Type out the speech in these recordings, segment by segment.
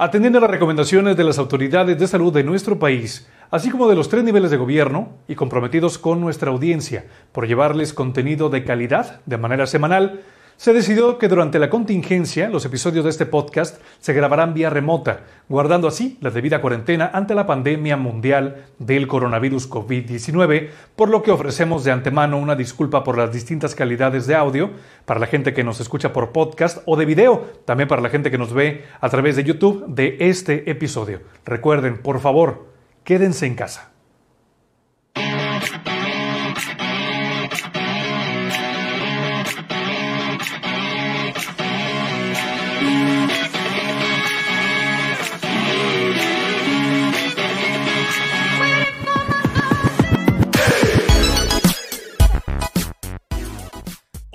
atendiendo a las recomendaciones de las autoridades de salud de nuestro país, así como de los tres niveles de gobierno, y comprometidos con nuestra audiencia por llevarles contenido de calidad de manera semanal, se decidió que durante la contingencia los episodios de este podcast se grabarán vía remota, guardando así la debida cuarentena ante la pandemia mundial del coronavirus COVID-19, por lo que ofrecemos de antemano una disculpa por las distintas calidades de audio para la gente que nos escucha por podcast o de video, también para la gente que nos ve a través de YouTube de este episodio. Recuerden, por favor, quédense en casa.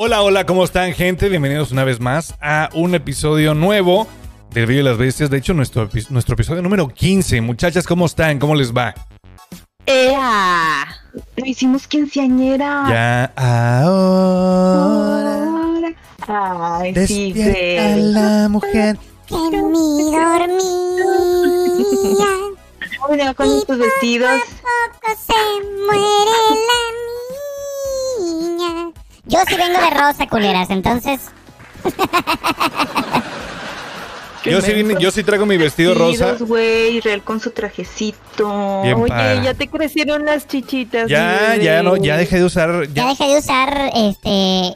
Hola, hola, ¿cómo están, gente? Bienvenidos una vez más a un episodio nuevo del Video de las Bestias. De hecho, nuestro, nuestro episodio número 15. Muchachas, ¿cómo están? ¿Cómo les va? ¡Ea! Lo hicimos quinceañera. Ya ahora. Ahora. Ay, sí, Despierta ve. la mujer. que dormía. Mira, con estos vestidos. Poco se muere la. Yo sí vengo de rosa, culeras, entonces. Yo sí, vine- yo sí traigo mi vestido rosa. Güey, Israel con su trajecito. Bien Oye, para. ya te crecieron las chichitas. Ya, ya no, ya dejé de usar. Ya Ya, dejé de usar este.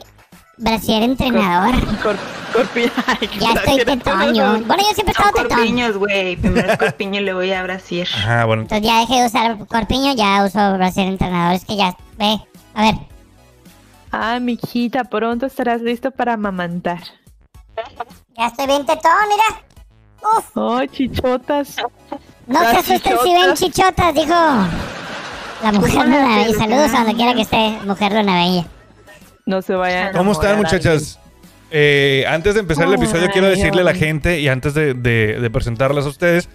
Brasier entrenador. Cor- corpi- Ay, qué Ya estoy yo. Bueno, yo siempre he estado tetón. corpiños, güey. Primero el corpiño y luego ya Brasil. Ajá, bueno. Entonces ya dejé de usar corpiño, ya uso brasier entrenador. Es que ya. Ve. A ver. Ah, mijita, pronto estarás listo para amamantar. Ya estoy bien tetón, mira. Uf. Oh, chichotas. No se Las asusten si ven chichotas. dijo. La mujer Luna Bella. Saludos a donde quiera que esté, mujer Luna Bella. No se vayan a ¿Cómo están, muchachas? Eh, antes de empezar el episodio, Ay, quiero decirle a la gente y antes de, de- de presentarlas a ustedes,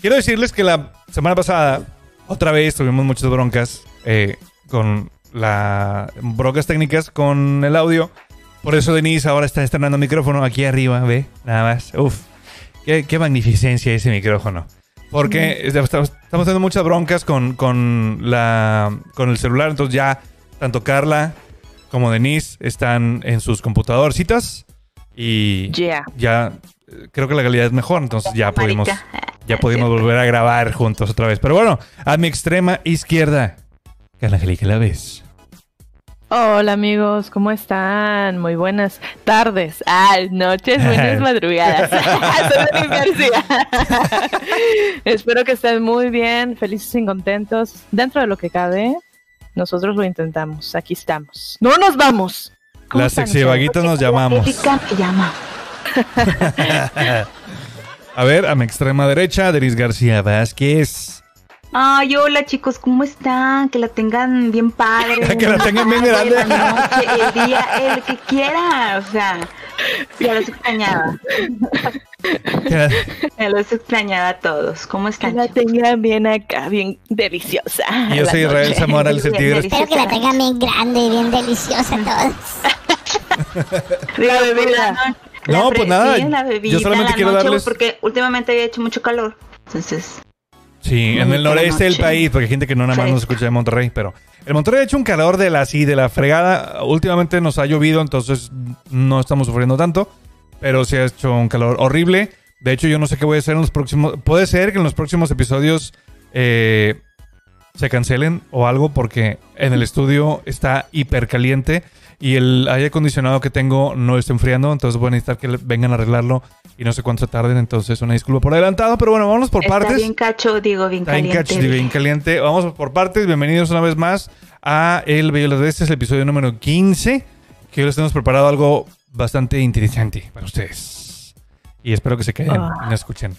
quiero decirles que la semana pasada, otra vez tuvimos muchas broncas eh, con la broncas técnicas con el audio. Por eso Denise ahora está estrenando micrófono aquí arriba, ve, nada más. Uf, qué, qué magnificencia ese micrófono. Porque es- estamos estamos teniendo muchas broncas con, con, la, con el celular, entonces ya tanto Carla como Denise están en sus computadorcitas y Yeah. ya eh, creo que la calidad es mejor, entonces ya pudimos, ya pudimos volver a grabar juntos otra vez. Pero bueno, a mi extrema izquierda, Carla Angélica, ¿la ves? Hola amigos, ¿cómo están? Muy buenas tardes, ah, noches, buenas madrugadas. Espero que estén muy bien, felices y contentos. Dentro de lo que cabe, nosotros lo intentamos. Aquí estamos. ¡No nos vamos! ¿Cómo Las sexivaguitas nos llamamos. Me llama. A ver, a mi extrema derecha, Denise García Vázquez. Ay, hola chicos, ¿cómo están? Que la tengan bien padre. Que la tengan bien grande. La noche, el día, el que quiera. O sea, ya los extrañaba. Ya los extrañaba a todos. ¿Cómo Que están? la chicos? tengan bien acá, bien deliciosa. Y yo la soy Israel. Zamora, el sentir. Espero que la tengan bien grande y bien deliciosa todos. La bebida. La No, pues nada, sí, la bebida, yo solamente la quiero noche, darles- Porque últimamente había hecho mucho calor. Entonces, Sí, en el noreste del país, porque hay gente que no nada más nos escucha de Monterrey, pero el Monterrey ha hecho un calor de la así, de la fregada. Últimamente nos ha llovido, entonces no estamos sufriendo tanto, pero sí ha hecho un calor horrible. De hecho, yo no sé qué voy a hacer en los próximos. Puede ser que en los próximos episodios eh, se cancelen o algo, porque en el estudio está hiper caliente y el aire acondicionado que tengo no está enfriando, entonces voy a necesitar que vengan a arreglarlo y no sé cuánto tarden, entonces una disculpa por adelantado, pero bueno, vámonos por está partes. bien cacho, digo, bien Está bien caliente. catch, bien caliente. Vamos por partes. Bienvenidos una vez más a El Bello de las Bestias, el episodio número 15. Que hoy les tenemos preparado algo bastante interesante para ustedes. Y espero que se queden Ah. y nos escuchen.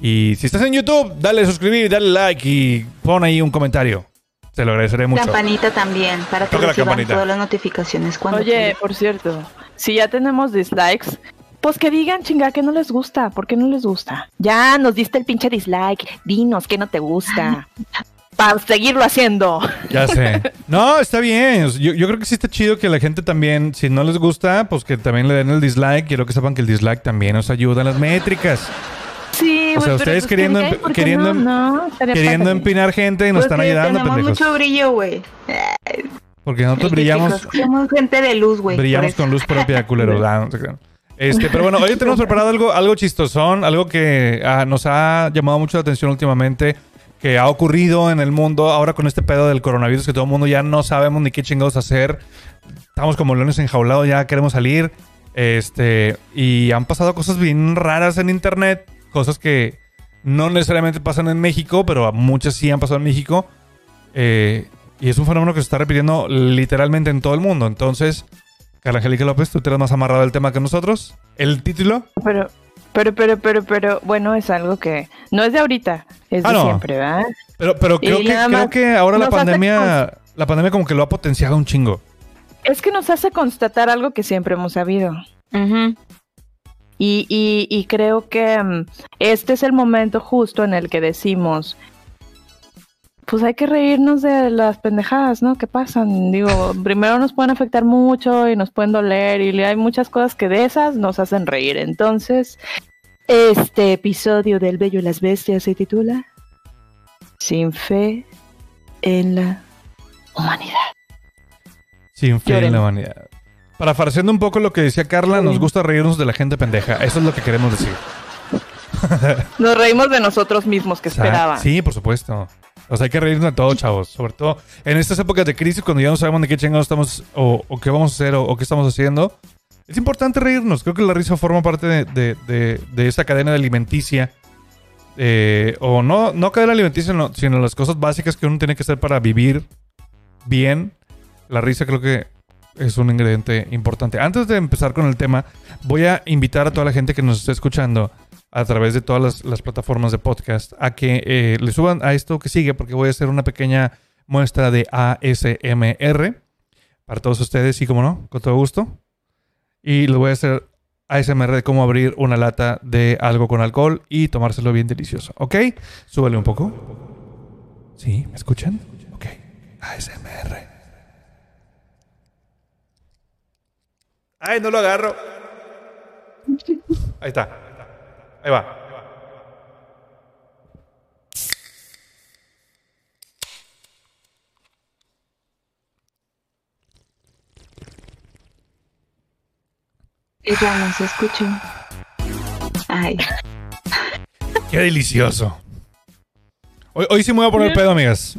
Y si estás en YouTube, dale suscribir, dale like y pon ahí un comentario. Se lo agradeceré mucho. Campanita también, para que reciban campanita. todas las notificaciones cuando Oye, por cierto, si ya tenemos dislikes, pues que digan, chinga, que no les gusta. ¿Por qué no les gusta? Ya nos diste el pinche dislike. Dinos que no te gusta. Para seguirlo haciendo. Ya sé. No, está bien. Yo, yo creo que sí está chido que la gente también, si no les gusta, pues que también le den el dislike. Quiero que sepan que el dislike también nos ayuda en las métricas. Sí, O sea, ustedes pues, queriendo ¿qué? emp- ¿Por qué queriendo em- no? No, estaría Queriendo empinar gente y nos están Porque ayudando, tenemos pendejos. mucho brillo, güey. Porque nosotros brillamos, Somos gente de luz, güey. brillamos con luz propia, culero. Ah, no. Este, pero bueno, hoy tenemos preparado algo, algo chistosón, algo que ah, nos ha llamado mucho la atención últimamente, que ha ocurrido en el mundo ahora con este pedo del coronavirus, que todo el mundo ya no sabemos ni qué chingados hacer. Estamos como leones enjaulados, ya queremos salir. Este, y han pasado cosas bien raras en internet, cosas que no necesariamente pasan en México, pero muchas sí han pasado en México. Eh, y es un fenómeno que se está repitiendo literalmente en todo el mundo. Entonces, Carla Angélica López, tú te eres más amarrado al tema que nosotros. El título, Pero, pero, pero, pero, pero, bueno, es algo que no es de ahorita, es Ah, de no. siempre, ¿verdad? pero, pero creo, que, creo que ahora la hace pandemia, la pandemia como que lo ha potenciado un chingo. Es que nos hace constatar algo que siempre hemos sabido. Ujú. Y, y, y creo que mm, este es el momento justo en el que decimos, pues hay que reírnos de las pendejadas, ¿no? Que pasan. Digo, primero nos pueden afectar mucho y nos pueden doler y hay muchas cosas que de esas nos hacen reír. Entonces, este episodio del Bello y las Bestias se titula Sin fe en la humanidad. Sin fe en la humanidad. Parafraseando un poco lo que decía Carla, nos gusta reírnos de la gente pendeja. Eso es lo que queremos decir. Nos reímos de nosotros mismos que esperaban. Sí, por supuesto. O sea, hay que reírnos de todo, chavos. Sobre todo en estas épocas de crisis, cuando ya no sabemos de qué chingados estamos o, o qué vamos a hacer o, o qué estamos haciendo. Es importante reírnos. Creo que la risa forma parte de, de, de, de esta cadena alimenticia. Eh, o no, no cadena alimenticia, no, sino las cosas básicas que uno tiene que hacer para vivir bien. La risa creo que es un ingrediente importante. Antes de empezar con el tema, voy a invitar a toda la gente que nos esté escuchando a través de todas las, plataformas de podcast a que eh, le suban a esto que sigue porque voy a hacer una pequeña muestra de ASMR para todos ustedes y como no, con todo gusto. Y les voy a hacer ASMR de cómo abrir una lata de algo con alcohol y tomárselo bien delicioso. ¿Ok? Súbele un poco. ¿Sí? ¿Me escuchan? Ok. ASMR. Ay, no lo agarro. Ahí está. Ahí va. Ya no se escucha. Ay. Qué delicioso. Hoy, hoy sí me voy a poner pedo, amigas.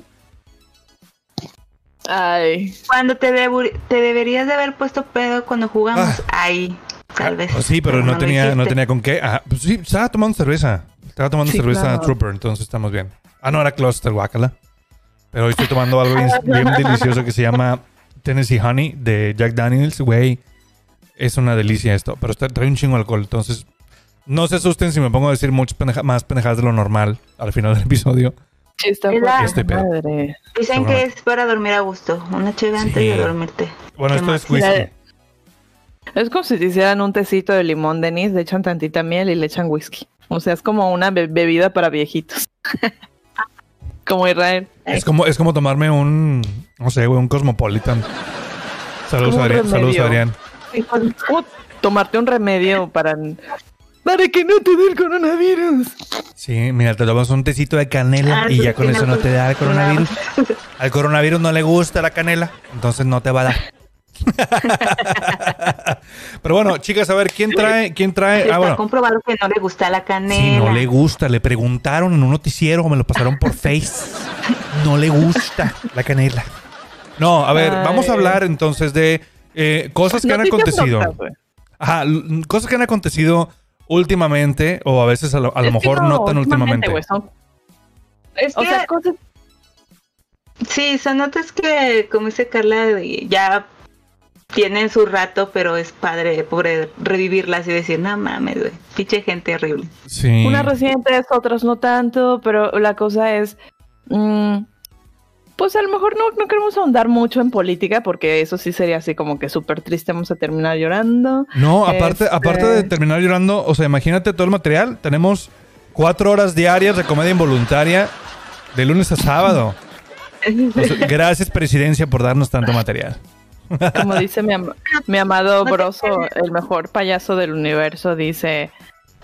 Ay. Cuando te, debu- te deberías de haber puesto pedo cuando jugamos. Ay, tal vez. Oh, sí, pero no, tenía, no tenía con qué. Ah, pues sí, estaba tomando cerveza. Estaba tomando Sí, cerveza claro. Trooper, entonces estamos bien. Ah, no, era Cluster, guácala. Pero hoy estoy tomando algo bien, bien delicioso que se llama Tennessee Honey de Jack Daniels. Güey, es una delicia esto. Pero está- trae un chingo de alcohol, entonces no se asusten si me pongo a decir muchas pendeja- más pendejadas de lo normal al final del episodio. La- Este madre. Dicen que es para dormir a gusto. Una chévere antes de dormirte. Bueno, ¿Qué esto más? es whisky. Es como si te hicieran un tecito de limón, Denis, le echan tantita miel y le echan whisky. O sea, es como una be- bebida para viejitos. como Israel. Es como, es como tomarme un, no sé, güey, un Cosmopolitan. Saludos, Adrián. Saludos. Adrián. Como tomarte un remedio para, para que no te dé el coronavirus. Sí, mira, te tomas un tecito de canela Ah, y sí, ya con eso no te da el coronavirus. Al coronavirus no le gusta la canela, entonces no te va a dar. Pero bueno, chicas, a ver, ¿quién trae? ¿Quién trae? Está Ah, bueno. comprobado que no le gusta la canela. Si no le gusta, le preguntaron en un noticiero, me lo pasaron por Face. No le gusta la canela. No, a ver, Ay. vamos a hablar entonces de eh, cosas que han acontecido. Ajá, cosas que han acontecido últimamente o a veces a lo, a lo mejor no, tan últimamente. güey, son- Es O que, sea, cosas sí, son notas que, como dice Carla, ya tienen su rato, pero es padre poder revivirlas y decir, no mames, güey, pinche gente horrible. Sí. Unas recientes, otras no tanto, pero la cosa es, mm, pues a lo mejor no, no queremos ahondar mucho en política, porque eso sí sería así como que súper triste, vamos a terminar llorando. No, aparte, Este- aparte de terminar llorando, o sea, imagínate todo el material. Tenemos cuatro horas diarias de comedia involuntaria de lunes a sábado. O sea, gracias, presidencia, por darnos tanto material. Como dice mi, am- mi amado Broso, el mejor payaso del universo, dice,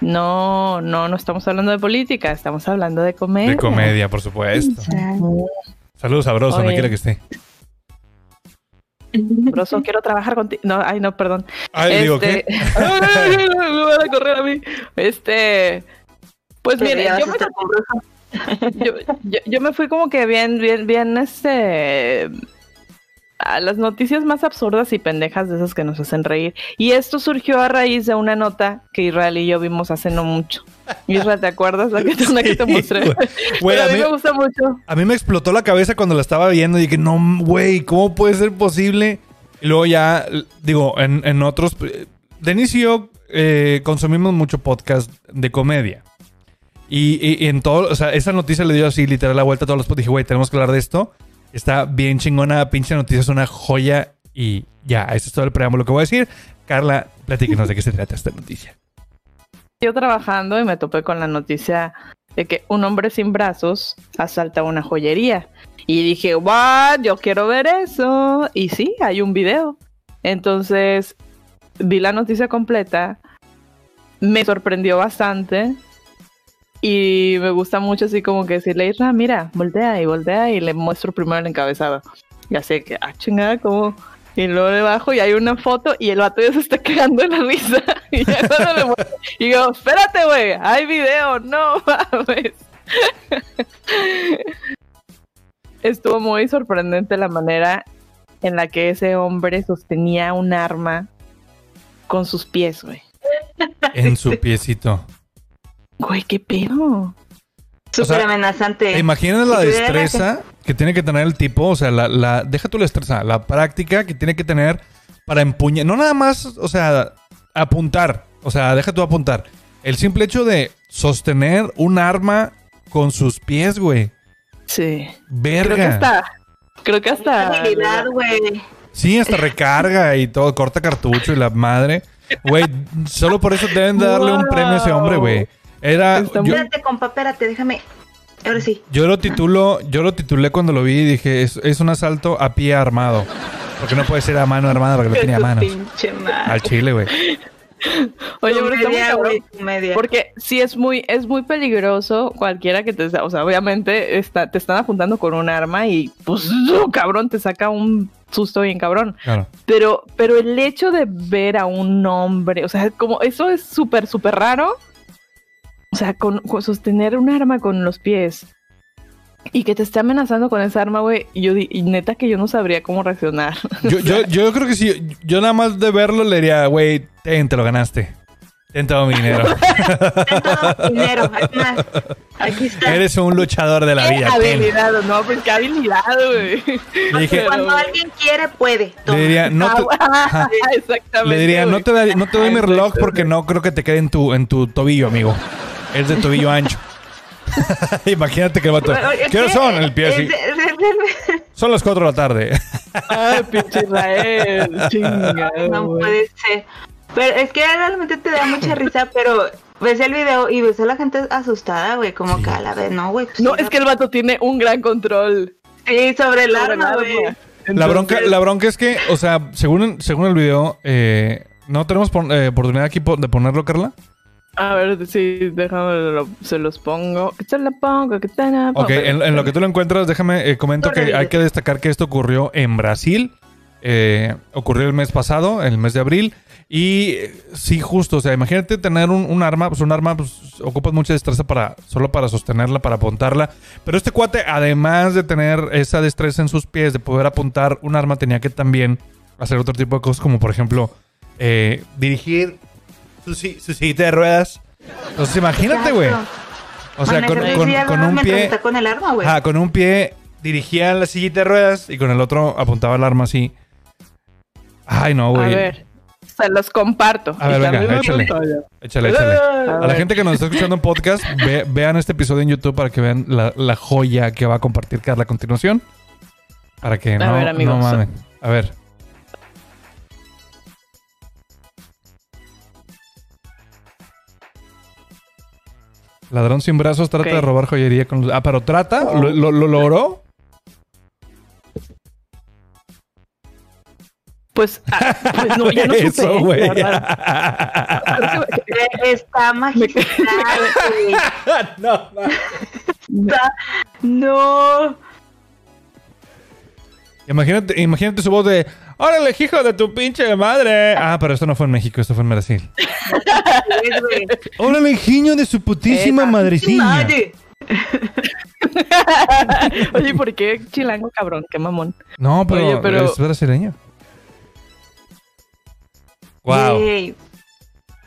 No, no, no estamos hablando de política, estamos hablando de comedia. De comedia, por supuesto. Saludos sabroso, donde Oye. quiera que esté. Broso, quiero trabajar contigo. No, ay, no, perdón. Ay, digo, Este- ¿qué? Ay, me van a correr a mí. Este. Pues mire, yo a me, yo me fui como que bien, bien, bien, este. A las noticias más absurdas y pendejas de esas que nos hacen reír. Y esto surgió a raíz de una nota que Israel y yo vimos hace no mucho. Israel, ¿te acuerdas? La que, una que te mostré. Güey, Pero a mí me gusta mucho. A mí me explotó la cabeza cuando la estaba viendo y dije, no, güey, ¿cómo puede ser posible? Y luego ya, digo, en, en otros... eh, De inicio eh, consumimos mucho podcast de comedia. Y, y- y en todo, o sea, esa noticia le dio así literal la vuelta a todos los podcasts. Dije, güey, tenemos que hablar de esto. Está bien chingona, pinche noticia, es una joya. Y ya, ese es todo el preámbulo que voy a decir. Carla, platíquenos de qué se trata esta noticia. Yo trabajando y me topé con la noticia de que un hombre sin brazos asalta una joyería. Y dije, what, yo quiero ver eso. Y sí, hay un video. Entonces, vi la noticia completa. Me sorprendió bastante. Y me gusta mucho así como que decirle, Isra, mira, voltea y voltea y le muestro primero el encabezado. Ya sé que, ah, chingada, como... Y luego debajo y hay una foto y el vato ya se está cagando en la risa. Y ya le y digo, espérate, güey, hay video, no mames. Estuvo muy sorprendente la manera en la que ese hombre sostenía un arma con sus pies, güey. En su piecito. Güey, qué pedo. Súper sea, amenazante. Imaginen la Si destreza que tiene que tener el tipo, o sea, la, la, deja tú la destreza, la práctica que tiene que tener para empuñar, no nada más, o sea, apuntar, o sea, deja tú apuntar. El simple hecho de sostener un arma con sus pies, güey. Sí. Verga. Creo que hasta. Creo que hasta. habilidad, güey. Sí, hasta recarga y todo, corta cartucho y la madre. Güey, solo por eso deben de darle un premio a ese hombre, güey. Era. Espérate, compa, espérate, déjame. Ahora sí. Yo lo titulo, yo lo titulé cuando lo vi y dije, es, es un asalto a pie armado. Porque no puede ser a mano armada porque no tenía. Pinche madre. Al chile, güey. Oye, pero está muy cabrón. Porque sí es muy, es muy peligroso cualquiera que te, o sea, obviamente está, te están apuntando con un arma y pues, cabrón, te saca un susto bien cabrón. Claro. Pero, pero el hecho de ver a un hombre, o sea, como eso es súper, súper raro. O sea, con, con sostener un arma con los pies y que te esté amenazando con esa arma, güey. Y yo, di- y neta que yo no sabría cómo reaccionar. Yo, yo, yo creo que sí. Yo nada más de verlo le diría, güey, ten, te lo ganaste. Ten todo mi dinero. Ten todo mi dinero. Aquí más. Aquí está. Eres un luchador de la Qué vida. ten. habilidad, no, pues qué habilidad, güey. Cuando alguien quiere, puede. Toma. le diría, no te, Ah, exactamente. le diría, no te, no te doy mi reloj porque no creo que te quede en tu, en tu tobillo, amigo. Es de tobillo ancho. Imagínate que el vato. Bueno, ¿Qué horas son? El pie así. Son las 4 de la tarde. Ay, pinche Israel. Chinga, No puede ser. Pero es que realmente te da mucha risa, pero ves el video y ves a la gente asustada, güey, como que a la vez, no, güey. pues No, sí, es que el vato tiene un gran control. Sí, sobre el sobre arma, güey. La bronca, la bronca es que, o sea, según, según el video, eh, ¿no tenemos eh, oportunidad aquí de ponerlo, Carla? A ver, sí, déjame, se los pongo. Que se lo pongo, que te la pongo. Ok, en, en lo que tú lo encuentras, déjame, eh, comento que hay que destacar que esto ocurrió en Brasil. eh, ocurrió el mes pasado, el mes de abril. Y eh, sí, justo, o sea, imagínate tener un, un arma, pues un arma, pues ocupas mucha destreza para, solo para sostenerla, para apuntarla. Pero este cuate, además de tener esa destreza en sus pies, de poder apuntar un arma, tenía que también hacer otro tipo de cosas, como por ejemplo, eh, dirigir su, su sillita de ruedas. Entonces, imagínate, güey. O sea, con, un pie. Con el arma, güey. Ajá, con un pie dirigía la sillita de ruedas y con el otro apuntaba el arma así. Ay, no, A güey. ver, se los comparto. A ver, venga, échale. Échale, échale. A A la gente que nos está escuchando en podcast, ve- vean este episodio en YouTube para que vean la, la joya que va a compartir Carla a continuación. Para que no, ver, amigos. no mamen. A ver. Ladrón sin brazos trata de robar joyería con los- Ah, pero trata, ¿Lo, lo- lo logró? Pues, ah, pues no, ya no supe. Eso, güey. Está magistral, güey. no. Está- No. Imagínate, imagínate su voz de ¡Órale, hijo de tu pinche madre! Ah, pero esto no fue en México, esto fue en Brasil. ¡Órale, hijo de su putísima madrecilla! Madre. Oye, ¿por qué chilango cabrón? Qué mamón. No, pero, Oye, pero- es brasileño. Wow.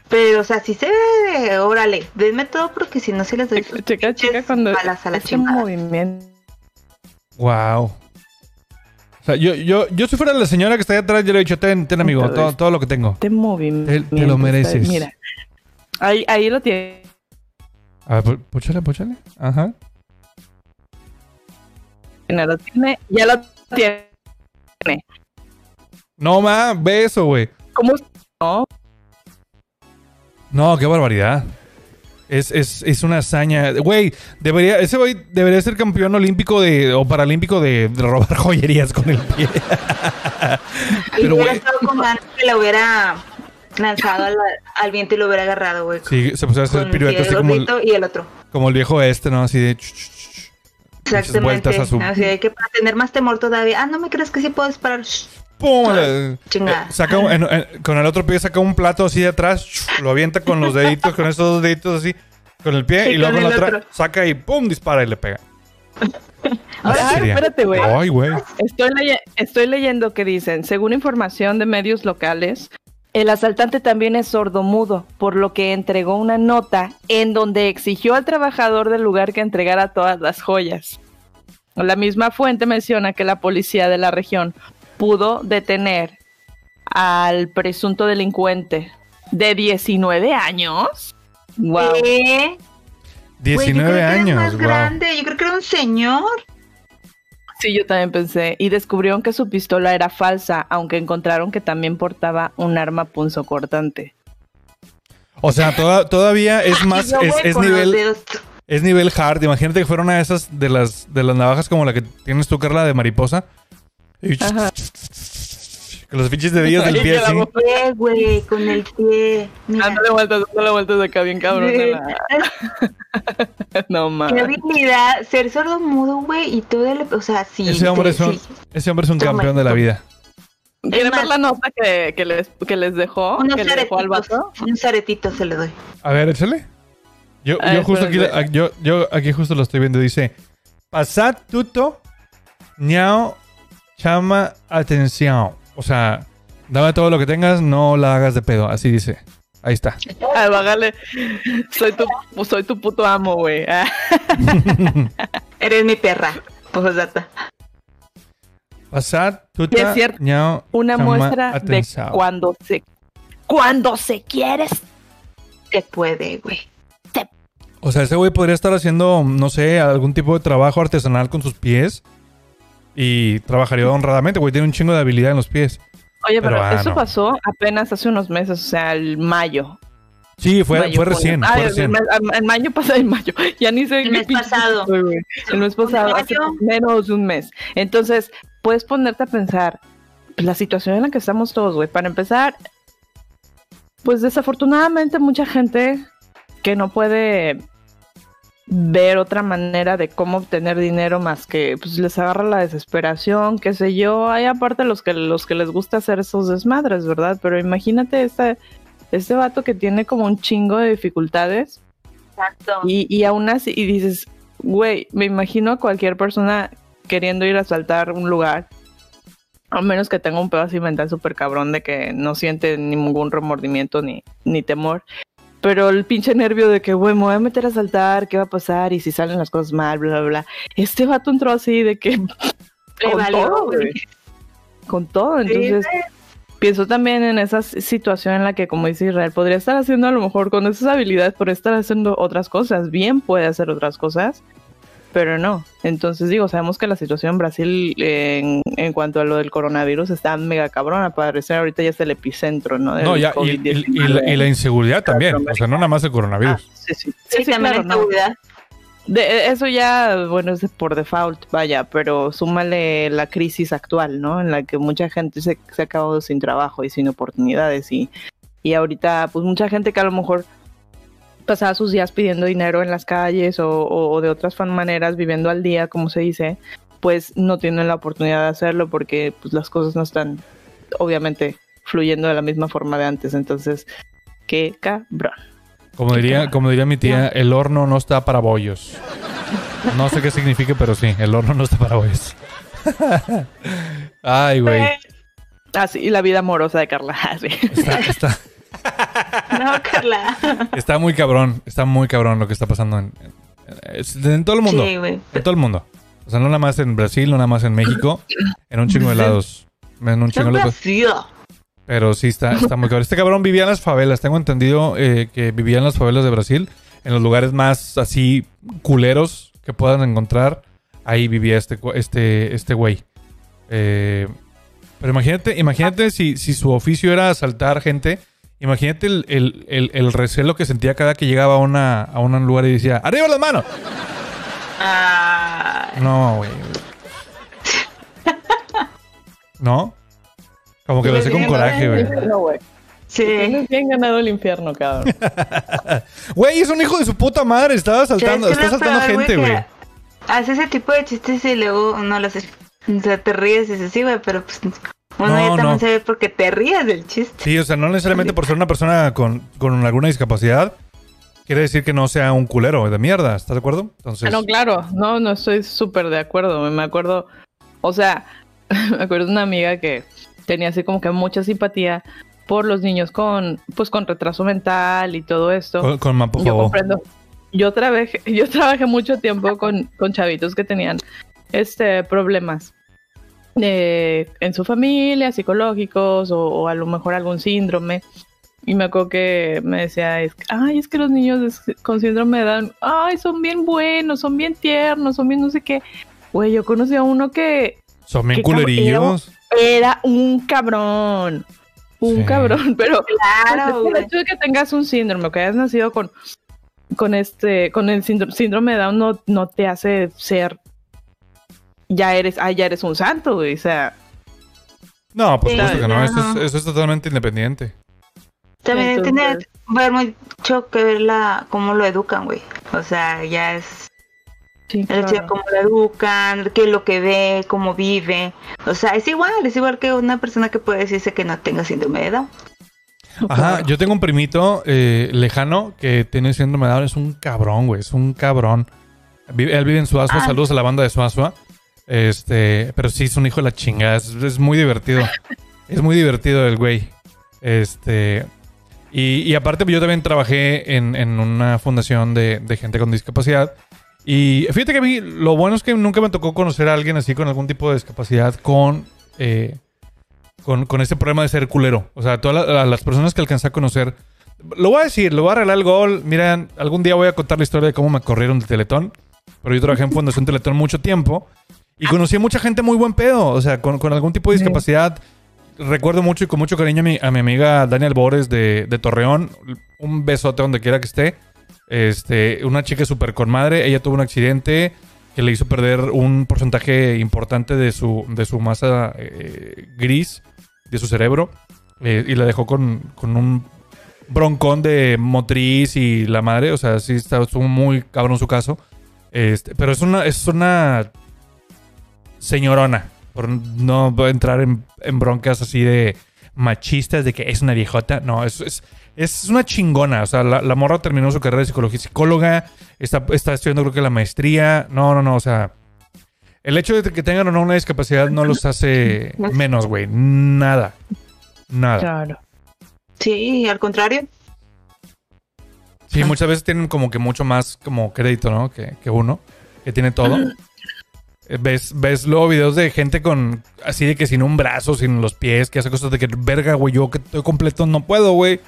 Pero, o sea, si se ve, órale, denme todo porque si no se les doy Checa, checa cuando a la ese chingada. movimiento. Wow. Sea, yo, yo, yo si fuera la señora que está ahí atrás, yo le he dicho, ten, ten amigo, Todo todo, lo que tengo. Este movimiento. Te- te lo mereces. Mira. Ahí, ahí lo tiene. A ver, púchale, púchale. Ajá. Lo tiene. Ya lo tiene. No, ma, ve eso, güey. ¿Cómo? No. No, qué barbaridad. Es, es, es una hazaña. Güey, debería, ese güey debería ser campeón olímpico de, o paralímpico de, de robar joyerías con el pie. Y Pero, hubiera estado con ganas que lo hubiera lanzado al, al viento y lo hubiera agarrado, güey. Sí, se puso a hacer piruetas así el como el, y el otro. como el viejo este, ¿no? Así de... ch, ch, ch, Exactamente. vueltas a su- Así de que para tener más temor todavía. Ah, no me crees que sí puedo disparar. Shh. ¡Pum! Eh, saca un- en- en- con el otro pie saca un plato así de atrás, lo avienta con los deditos, con esos dos deditos así, con el pie, Sí, y luego con la otra saca y ¡pum! dispara y le pega. Ay, espérate, güey. Ay, güey. Estoy, leye- estoy leyendo que dicen, según información de medios locales, el asaltante también es sordomudo, por lo que entregó una nota en donde exigió al trabajador del lugar que entregara todas las joyas. La misma fuente menciona que la policía de la región pudo detener al presunto delincuente de 19 años. Wow. Yo 19 creo que era años, más wow. grande. Yo creo que era un señor. Sí, yo también pensé. Y descubrieron que su pistola era falsa, aunque encontraron que también portaba un arma punzocortante. O sea, toda- todavía es más, es, nivel, es nivel hard. Imagínate que fuera una de esas de las, de las navajas como la que tienes tú, Carla, de mariposa. Con los pinches dedillos del pie así. güey, con el pie. Mira. Dándole vueltas, dándole vueltas acá bien cabrón. Sí. No Qué mames. habilidad, ser sordomudo, güey, y todo el, o sea, sí. Ese hombre, te- es un, sí. ese hombre es un Toma campeón de la vida. ¿Quieren ver la nota que, que les, que les dejó? Unos que le dejó al vato. unos aretitos se le doy. A ver, échale. Yo, Ah, yo justo aquí, yo, yo aquí justo lo estoy viendo. Dice: Pasad tuto, ñao, chama, atención. O sea, dame todo lo que tengas, no la hagas de pedo. Así dice. Ahí está. Ay, bájale. Soy tu, soy tu puto amo, güey. Eres mi perra, posdata. Pasad Y tuta, es cierto, ñao, Una muestra de atención. cuando se... Cuando se quiere. Se puede, güey. O sea, ese güey podría estar haciendo, no sé, algún tipo de trabajo artesanal con sus pies. Y trabajaría honradamente, güey. Tiene un chingo de habilidad en los pies. Oye, pero, Pero, ah, eso no. pasó apenas hace unos meses, o sea, el mayo. Sí, fue, Mayo, fue junio. recién. Ah, fue recién. el mayo pasado, el mayo. Ya ni sé El mes pasado. El mes pasado, hace menos de un mes. Entonces, puedes ponerte a pensar pues, la situación en la que estamos todos, güey. Para empezar, pues desafortunadamente mucha gente que no puede ver otra manera de cómo obtener dinero más que pues les agarra la desesperación, qué sé yo. Hay aparte los que los que les gusta hacer esos desmadres, ¿verdad? Pero imagínate este este vato que tiene como un chingo de dificultades Exacto. y, y aún así, y dices, güey, me imagino a cualquier persona queriendo ir a asaltar un lugar, a menos que tenga un pedo así mental súper cabrón de que no siente ningún remordimiento ni, ni temor. Pero el pinche nervio de que, güey, me voy a meter a asaltar, ¿qué va a pasar? Y si salen las cosas mal, bla, bla, bla. Este vato entró así de que... Le con valió, todo, güey. Con todo, entonces... Pienso también en esa situación en la que, como dice Israel, podría estar haciendo a lo mejor con esas habilidades, podría estar haciendo otras cosas. Bien puede hacer otras cosas, pero no. Entonces digo, sabemos que la situación en Brasil eh, en, en cuanto a lo del coronavirus está mega cabrona. Para parecer ahorita ya es el epicentro, ¿no? Del No, ya, y, y- COVID-19. y la, y la inseguridad también. O sea, no nada más el Ah, coronavirus. sí, sí. Sí, también claro, en no. seguridad. De- eso ya, bueno, es de- por default, vaya, pero súmale la crisis actual, ¿no? En la que mucha gente se, se ha acabado sin trabajo y sin oportunidades y, y ahorita, pues mucha gente que a lo mejor pasaba sus días pidiendo dinero en las calles o, o de otras maneras, viviendo al día, como se dice, pues no tienen la oportunidad de hacerlo porque pues, las cosas no están, obviamente, fluyendo de la misma forma de antes. Entonces, qué cabrón. Como diría, como diría mi tía, el horno no está para bollos. No sé qué significa, pero sí, el horno no está para bollos. Ay, güey. Así, y la vida amorosa de Carla. Está, está, No, Carla. está muy cabrón. Está muy cabrón lo que está pasando en, en- en todo el mundo. Sí, güey. En todo el mundo. O sea, no nada más en Brasil, no nada más en México. En un chingo de lados. En un chingo de lados. Pero sí, está, está muy cabrón. Este cabrón vivía en las favelas. Tengo entendido eh, que vivía en las favelas de Brasil. En los lugares más así culeros que puedan encontrar. Ahí vivía este, este, este güey. Eh, pero imagínate, imagínate si, si su oficio era asaltar gente. Imagínate el, el- el- el recelo que sentía cada que llegaba a, una, a un lugar y decía, ¡Arriba las manos! Ah, No, güey. ¿No? Como que lo hace con coraje, güey. Sí. Tienes bien ganado el infierno, cabrón. Güey, es un hijo de su puta madre. Estaba asaltando, ¿Sabes qué está peor, gente, güey. Hace ese tipo de chistes y luego no lo hace. O sea, te ríes y dices, sí, güey, pero pues uno No, ya también no. sabe porque te ríes del chiste. Sí, o sea, no necesariamente por ser una persona con, con alguna discapacidad, quiere decir que no sea un culero de mierda. ¿Estás de acuerdo? Entonces, Ah, no, claro, no, no estoy súper de acuerdo. Me acuerdo, o sea, me acuerdo de una amiga que tenía así como que mucha simpatía por los niños con, pues, con retraso mental y todo esto. con, con yo comprendo. Yo trabajé, yo trabajé mucho tiempo con, con chavitos que tenían este problemas eh, en su familia, psicológicos o, o a lo mejor algún síndrome. Y me acuerdo que me decía, es que, ay, es que los niños con síndrome de Down, ay, son bien buenos, son bien tiernos, son bien no sé qué. Güey, yo conocí a uno que Son bien cabrón, culerillos. era un cabrón. Un Sí. cabrón, pero Claro, pues, el hecho de que tengas un síndrome que hayas nacido con, con este, con el síndrome, síndrome de Down no, no te hace ser ya eres, ah, ya eres un santo, güey. O sea, No, por Sí, supuesto que no. Eso es, eso es totalmente independiente. También tiene ver mucho que ver la, cómo lo educan, güey. O sea, ya es sí, el hecho de claro. cómo lo educan, qué es lo que ve, cómo vive. O sea, es igual, es igual que una persona que puede decirse que no tenga síndrome de Down. Ajá, yo tengo un primito eh, lejano que tiene síndrome de Down. Es un cabrón, güey. Es un cabrón. Vive- él vive en Suazua. Ah. Saludos a la banda de Suazua. Este, pero sí es un hijo de la chingada. Es, es muy divertido. es muy divertido el güey. Este. Y, y aparte, yo también trabajé en, en una fundación de, de gente con discapacidad. Y fíjate que a mí lo bueno es que nunca me tocó conocer a alguien así con algún tipo de discapacidad con, eh, con, con este problema de ser culero. O sea, todas la- las personas que alcancé a conocer. Lo voy a decir, lo voy a arreglar el gol. Miren, algún día voy a contar la historia de cómo me corrieron de Teletón. Pero yo trabajé en Fundación Teletón mucho tiempo. Y conocí a mucha gente muy buen pedo. O sea, con, con algún tipo de Sí. discapacidad. Recuerdo mucho y con mucho cariño a mi, a mi amiga Daniel Bores de, de Torreón. Un besote donde quiera que esté. Este, una chica súper con madre. Ella tuvo un accidente que le hizo perder un porcentaje importante de su, de su masa eh, gris, de su cerebro. eh, y la dejó con, con un broncón de motriz y la madre. O sea, sí está, estuvo muy cabrón su caso. Este, pero es una, es una señorona. Por no entrar en, en broncas así de machistas de que es una viejota. No, es, es, es una chingona. O sea, la, la morra terminó su carrera de psicología psicóloga. Está, está estudiando creo que la maestría. No, no, no. O sea, el hecho de que tengan o no una discapacidad no los hace menos, güey. Nada. Nada. Claro. Sí, al contrario. Sí, muchas veces tienen como que mucho más como crédito, ¿no? Que, que uno, que tiene todo. Ves, ves luego videos de gente con así de que sin un brazo, sin los pies, que hace cosas de que, verga, güey, yo que estoy completo no puedo, güey.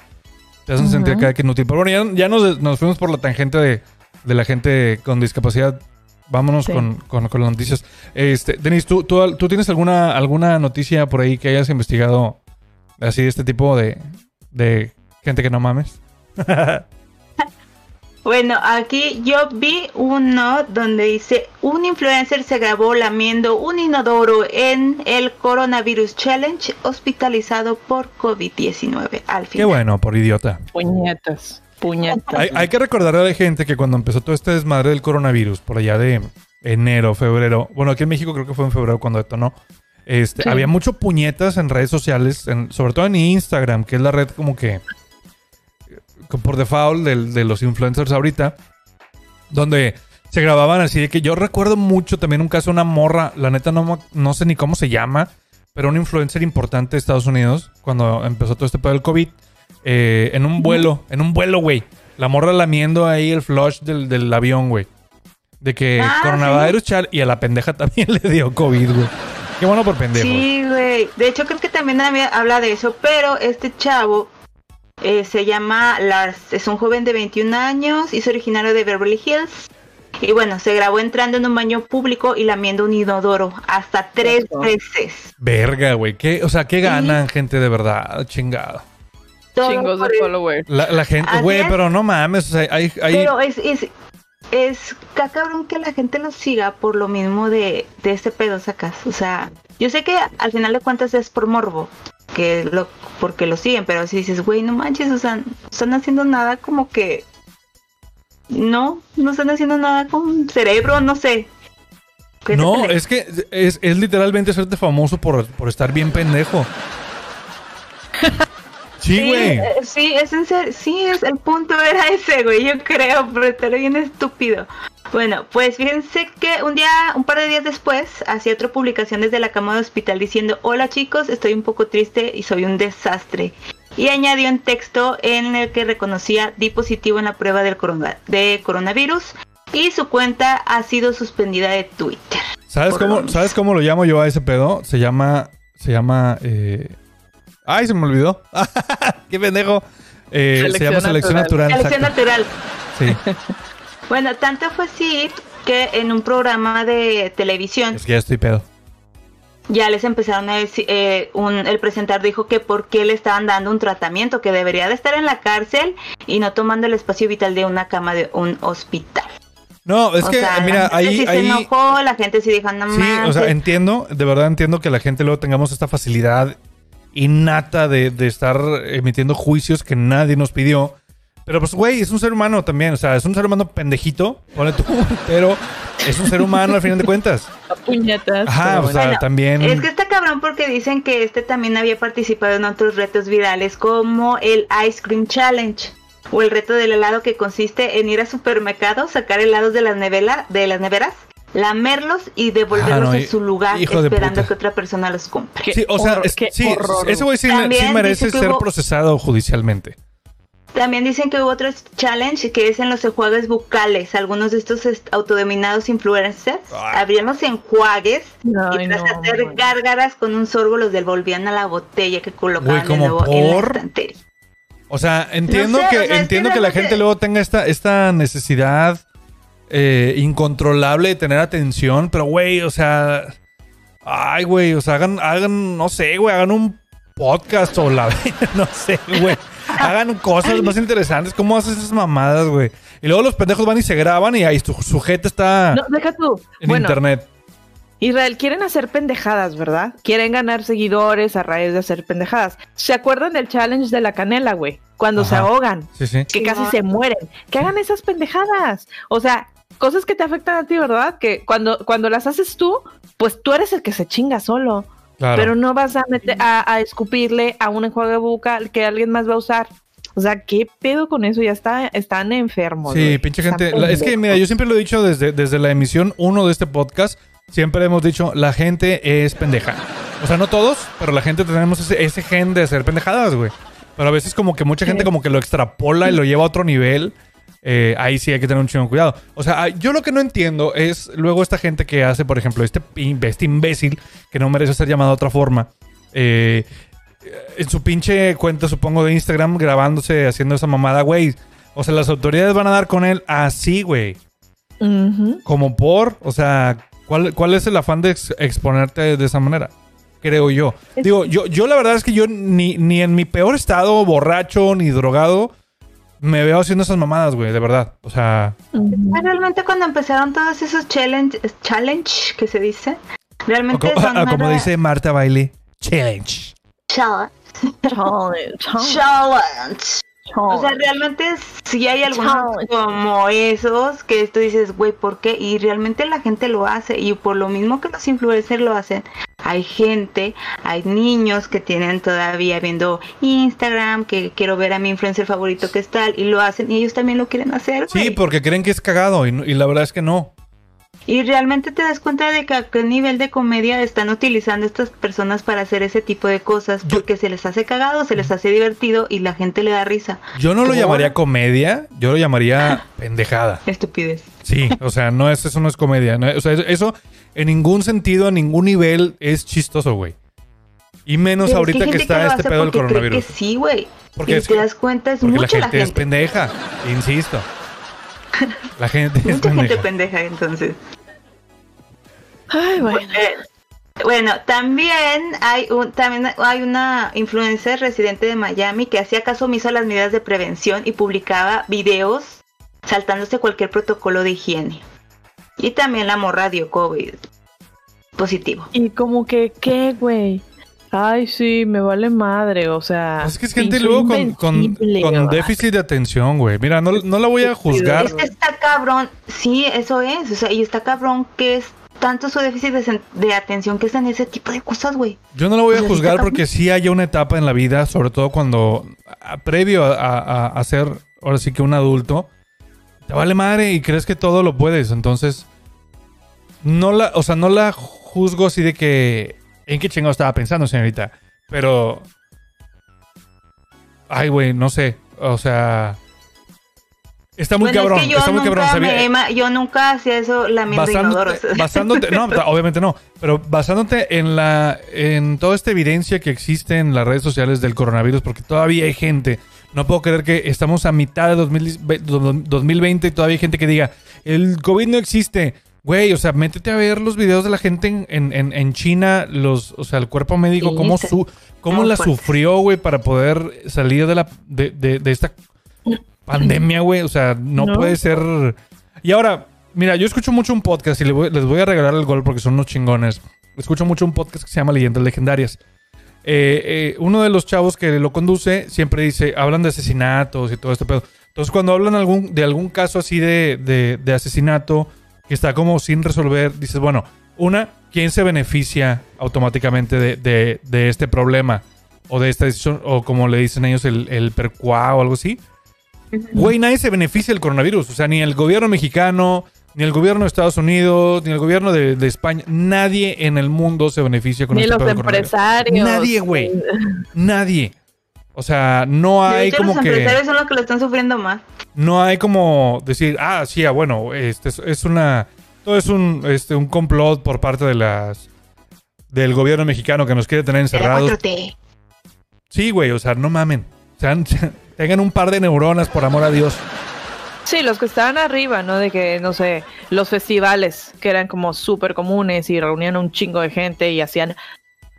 Te hacen sentir cada que inútil. Pero bueno, ya, ya nos, nos fuimos por la tangente de, de la gente con discapacidad. Vámonos Sí. con, con- con las noticias. Este, Denis, ¿tú, tú, tú tienes alguna, alguna noticia por ahí que hayas investigado así de este tipo de, de gente que no mames? Bueno, aquí yo vi uno donde dice un influencer se grabó lamiendo un inodoro en el Coronavirus Challenge hospitalizado por COVID-19 al Qué bueno, por idiota. Puñetas. Puñetas. Hay, hay que recordarle a la gente que cuando empezó todo este desmadre del coronavirus, por allá de enero, febrero, bueno, aquí en México creo que fue en febrero cuando detonó, este, Sí. había mucho puñetas en redes sociales, en- sobre todo en Instagram, que es la red como que, que por default de, los influencers ahorita, donde se grababan así de que yo recuerdo mucho también un caso de una morra, la neta no, no sé ni cómo se llama, pero un influencer importante de Estados Unidos, cuando empezó todo este pedo del COVID, eh, en un vuelo, en un vuelo, güey. La morra lamiendo ahí el flush del, del avión, güey. De que Ah, coronavirus chal y a la pendeja también le dio COVID, güey. Qué bueno por pendejo. Sí, güey. De hecho, creo que también habla de eso, pero este chavo eh, se llama Lars. Es un joven de 21 años, es originario de Beverly Hills. Y bueno, se grabó entrando en un baño público y lamiendo un inodoro hasta tres Eso. veces. Verga, güey. ¿Qué, o sea, ¿qué ganan, gente de verdad? Chingado. Todo Chingos de followers. La, la gente, güey, pero no mames. O sea, hay, hay- Pero es, es, es ca- cabrón que la gente lo siga por lo mismo de, de este pedo, sacas. O sea, yo sé que al final de cuentas es por morbo, que lo, porque lo siguen, pero si dices, güey, no manches, o sea, no están haciendo nada como que. No, no están haciendo nada con cerebro, no sé. ¿Qué No, es que es, es literalmente hacerte famoso por, por estar bien pendejo. Sí, güey. eh, sí, es en serio, sí, es, el punto era ese, güey, yo creo, pero estar bien estúpido. Bueno, pues fíjense que un día, un par de días después, hacía otra publicación desde la cama de hospital diciendo, hola chicos, estoy un poco triste y soy un desastre. Y añadió un texto en el que reconocía di positivo en la prueba del corona- de coronavirus y su cuenta ha sido suspendida de Twitter. ¿Sabes cómo, lo ¿Sabes cómo lo llamo yo a ese pedo? Se llama. Se llama. eh, Ay, se me olvidó. ¡Qué pendejo! Eh, se Selección llama selección natural. Selección natural. Sí, Bueno, tanto fue así que en un programa de televisión es que ya estoy pedo. ya les empezaron a decir, eh, un, el presentador dijo que por qué le estaban dando un tratamiento, que debería de estar en la cárcel y no tomando el espacio vital de una cama de un hospital. No, es O que, sea, la mira, gente ahí. sí se ahí enojó, la gente sí dijo, no sí, o sea, manches". entiendo, de verdad entiendo que la gente luego tengamos esta facilidad innata de, de estar emitiendo juicios que nadie nos pidió. Pero pues, güey, es un ser humano también. O sea, es un ser humano pendejito, ponle tú, pero es un ser humano al final de cuentas. A puñetas. Ajá, o sea, Bueno, también. Es que está cabrón porque dicen que este también había participado en otros retos virales como el Ice Cream Challenge o el reto del helado que consiste en ir a supermercados, sacar helados de las, nevela, de las neveras, lamerlos y devolverlos Ah, no, en su lugar esperando que otra persona los compre. Sí, o sea, horror, es- sí, ese güey sí, merece ser hubo- procesado judicialmente. También dicen que hubo otro challenge que es en los enjuagues bucales. Algunos de estos est- autodominados influencers Ay. abrían los enjuagues Ay, y tras no, hacer gárgaras con un sorbo los devolvían a la botella que colocaban Güey, ¿como de nuevo en la estantería. O sea, entiendo sé, que o sea, es que entiendo que, la gente luego tenga esta, esta necesidad eh, incontrolable de tener atención, pero güey, o sea, ay, güey, o sea, hagan, hagan, no sé, güey, hagan un podcast o la, no sé, güey, hagan cosas más interesantes. ¿Cómo haces esas mamadas, güey? Y luego los pendejos van y se graban y ahí su sujeta está No, deja tú. en bueno, internet. Israel, quieren hacer pendejadas, ¿verdad? Quieren ganar seguidores a raíz de hacer pendejadas. ¿Se acuerdan del challenge de la canela, güey? Cuando se ahogan, Sí, sí. que casi se mueren. Que hagan esas pendejadas. O sea, cosas que te afectan a ti, ¿verdad? Que cuando, cuando las haces tú, pues tú eres el que se chinga solo. Claro. Pero no vas a, meter, a, a escupirle a un enjuague bucal que alguien más va a usar. O sea, ¿qué pedo con eso? Ya está, están enfermos. Sí, pinche gente. la- es que, mira, yo siempre lo he dicho desde, desde la emisión 1 de este podcast. Siempre hemos dicho, la gente es pendeja. O sea, no todos, pero la gente tenemos ese, ese gen de hacer pendejadas, güey. Pero a veces como que mucha gente como que lo extrapola y lo lleva a otro nivel. Eh, ahí sí hay que tener un chingo de cuidado. O sea, yo lo que no entiendo es luego esta gente que hace, por ejemplo, este, este imbécil que no merece ser llamado de otra forma. eh, en su pinche cuenta, supongo, de Instagram, grabándose, haciendo esa mamada, güey. O sea, las autoridades van a dar con él así, güey. Como por, o sea, ¿cuál, cuál es el afán de ex- exponerte de esa manera? Creo yo. Digo, yo, yo la verdad es que yo ni, ni en mi peor estado, borracho, ni drogado, me veo haciendo esas mamadas, güey, de verdad. O sea, Realmente cuando empezaron todos esos challenge, challenge que se dice, realmente o como dice Marta Bailey, challenge. challenge. Challenge. O sea, realmente sí hay algunos como esos que tú dices, güey, ¿por qué? Y realmente la gente lo hace y por lo mismo que los influencers lo hacen, hay gente, hay niños que tienen todavía viendo Instagram, que quiero ver a mi influencer favorito que es tal y lo hacen y ellos también lo quieren hacer. Sí, porque creen que es cagado y, y la verdad es que no. Y realmente te das cuenta de que a qué nivel de comedia están utilizando estas personas para hacer ese tipo de cosas, Yo- porque se les hace cagado, se les hace divertido y la gente le da risa. Yo no lo llamaría comedia, yo lo llamaría pendejada. Estupidez. Sí, o sea, no es, eso no es comedia. no- o sea, eso en ningún sentido, a ningún nivel es chistoso, güey. Y menos Pero es ahorita que, está este pedo del cree coronavirus. Que sí, güey. Porque es te das cuenta, es Porque la mucha gente, la es gente. pendeja, insisto. La gente es Mucha gente pendeja. pendeja, entonces. Ay, bueno. Eh, bueno, también hay un, también hay una influencer residente de Miami que hacía caso omiso a las medidas de prevención y publicaba videos saltándose cualquier protocolo de higiene. Y también la morra dio COVID positivo. Y como que, ¿qué, güey? Ay, sí, me vale madre, o sea. Es que es gente luego con, con, con déficit de atención, güey. Mira, no, no la voy a juzgar. Es que está cabrón, sí, eso es, o sea, y está cabrón que es tanto su déficit de, de atención que es en ese tipo de cosas, güey. Yo no la voy a juzgar porque sí hay una etapa en la vida, sobre todo cuando, a- previo a, a- a ser, ahora sí que un adulto, te vale madre y crees que todo lo puedes. Entonces, no la, o sea, no la juzgo así de que, ¿en qué chingado estaba pensando, señorita? Pero, ay, güey, no sé, o sea, está muy Bueno, cabrón, es que yo está muy cabrón. nunca, sabía- me yo nunca hacía eso lamiendo basándote, basándote- no, obviamente no, pero basándote en la en toda esta evidencia que existe en las redes sociales del coronavirus, porque todavía hay gente, no puedo creer que estamos a mitad de 2000 2020 y todavía hay gente que diga, el COVID no existe. Güey, o sea, métete a ver los videos de la gente en, en, en- China, los, o sea, el cuerpo médico, Sí, cómo, su, cómo No, la pues. sufrió, güey, para poder salir de la de, de- de esta pandemia, güey. O sea, no, No. puede ser. Y ahora, mira, yo escucho mucho un podcast y voy- les voy a regalar el gol porque son unos chingones. Escucho mucho un podcast que se llama Leyendas Legendarias. Eh, eh, uno de los chavos que lo conduce siempre dice, hablan de asesinatos y todo este pedo. Entonces, cuando hablan algún, de algún caso así de, de- de asesinato que está como sin resolver, dices, bueno, una, ¿quién se beneficia automáticamente de, de- de este problema? O de esta decisión, o como le dicen ellos, el, el percuá o algo así. Güey, nadie se beneficia del coronavirus. O sea, ni el gobierno mexicano, ni el gobierno de Estados Unidos, ni el gobierno de, de España. Nadie en el mundo se beneficia con Ni este los empresarios. Nadie, güey. Nadie. O sea, no De hay hecho, como los que. empresarios son los que lo están sufriendo más. No hay como decir, ah, sí, ah, bueno, este es, es una. Todo es un, este, un complot por parte de las. del gobierno mexicano que nos quiere tener encerrados. 4T. Sí, güey, o sea, no mamen. Tengan un par de neuronas, por amor a Dios. Sí, los que estaban arriba, ¿no? De que, no sé, los festivales, que eran como súper comunes y reunían un chingo de gente y hacían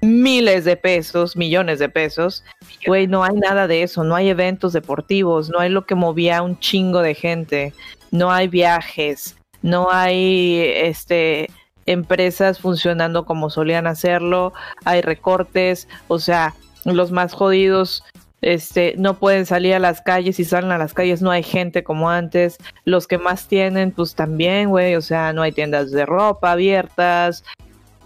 miles de pesos, millones de pesos. Güey, no hay nada de eso, no hay eventos deportivos, no hay lo que movía un chingo de gente, no hay viajes, no hay, este, empresas funcionando como solían hacerlo, hay recortes, o sea, los más jodidos este, no pueden salir a las calles y salen a las calles, no hay gente como antes. Los que más tienen, pues también, güey, o sea, no hay tiendas de ropa abiertas.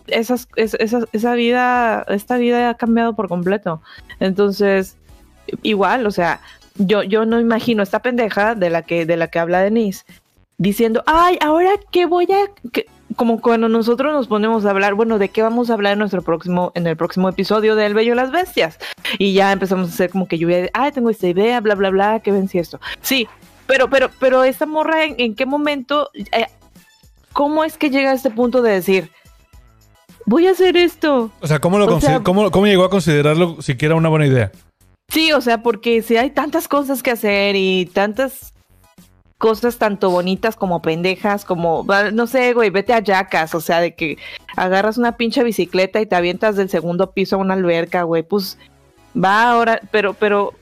Esas, es- esas- esa vida, esta vida ha cambiado por completo. Entonces, igual, o sea, yo, yo no imagino esta pendeja de la que, de la que habla Denise diciendo, ay, ahora qué voy a, qué-?" como cuando nosotros nos ponemos a hablar, bueno, ¿de qué vamos a hablar en nuestro próximo, en el próximo episodio de El Bello y las Bestias? Y ya empezamos a hacer como que lluvia de, ay, tengo esta idea, bla, bla, bla, que ven si esto. Sí, pero, pero, pero esta morra, ¿en, en qué momento, eh, cómo es que llega a este punto de decir, voy a hacer esto? O sea, ¿cómo, lo O consider- sea- cómo, cómo llegó a considerarlo siquiera una buena idea? Sí, o sea, porque si hay tantas cosas que hacer y tantas cosas tanto bonitas como pendejas, como, no sé, güey, vete a yacas, o sea, de que agarras una pinche bicicleta y te avientas del segundo piso a una alberca, güey, pues va ahora, pero, pero,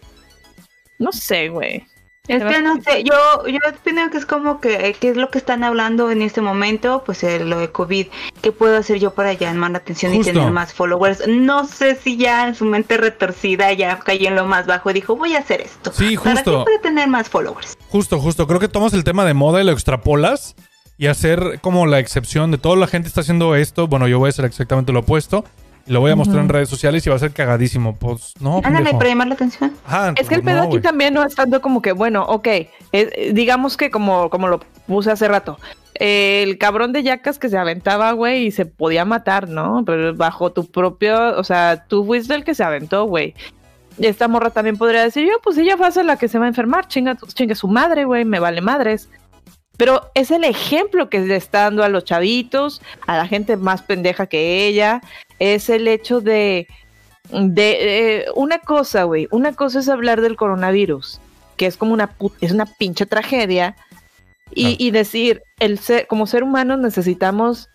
no sé, güey. Es que no sé, yo, yo opino que es como que, ¿qué es lo que están hablando en este momento? Pues eh, lo de COVID. ¿Qué puedo hacer yo para llamar la atención Justo. y tener más followers? No sé si ya en su mente retorcida ya cayó en lo más bajo y dijo, voy a hacer esto. Sí, ¿Para justo. qué? Para tener más followers. Justo, justo. Creo que tomas el tema de moda y lo extrapolas y hacer como la excepción de toda la gente está haciendo esto. Bueno, yo voy a hacer exactamente lo opuesto. Lo voy a mostrar en redes sociales y va a ser cagadísimo. Pues no, Ándale, para llamar la atención. Ajá, Es que el pues, pedo no, aquí también no es tanto como que, bueno, ok, eh, digamos que como, como lo puse hace rato, eh, el cabrón de yacas que se aventaba, güey, y se podía matar, ¿no? Pero bajo tu propio, o sea, tú fuiste el que se aventó, güey. Esta morra también podría decir, yo, pues ella va a la que se va a enfermar, chinga, chingue su madre, güey, me vale madres. Pero es el ejemplo que le está dando a los chavitos, a la gente más pendeja que ella. Es el hecho de, de eh, una cosa, güey. Una cosa es hablar del coronavirus, que es como una es una pinche tragedia. Y, Ah. y decir, el ser, como ser humano necesitamos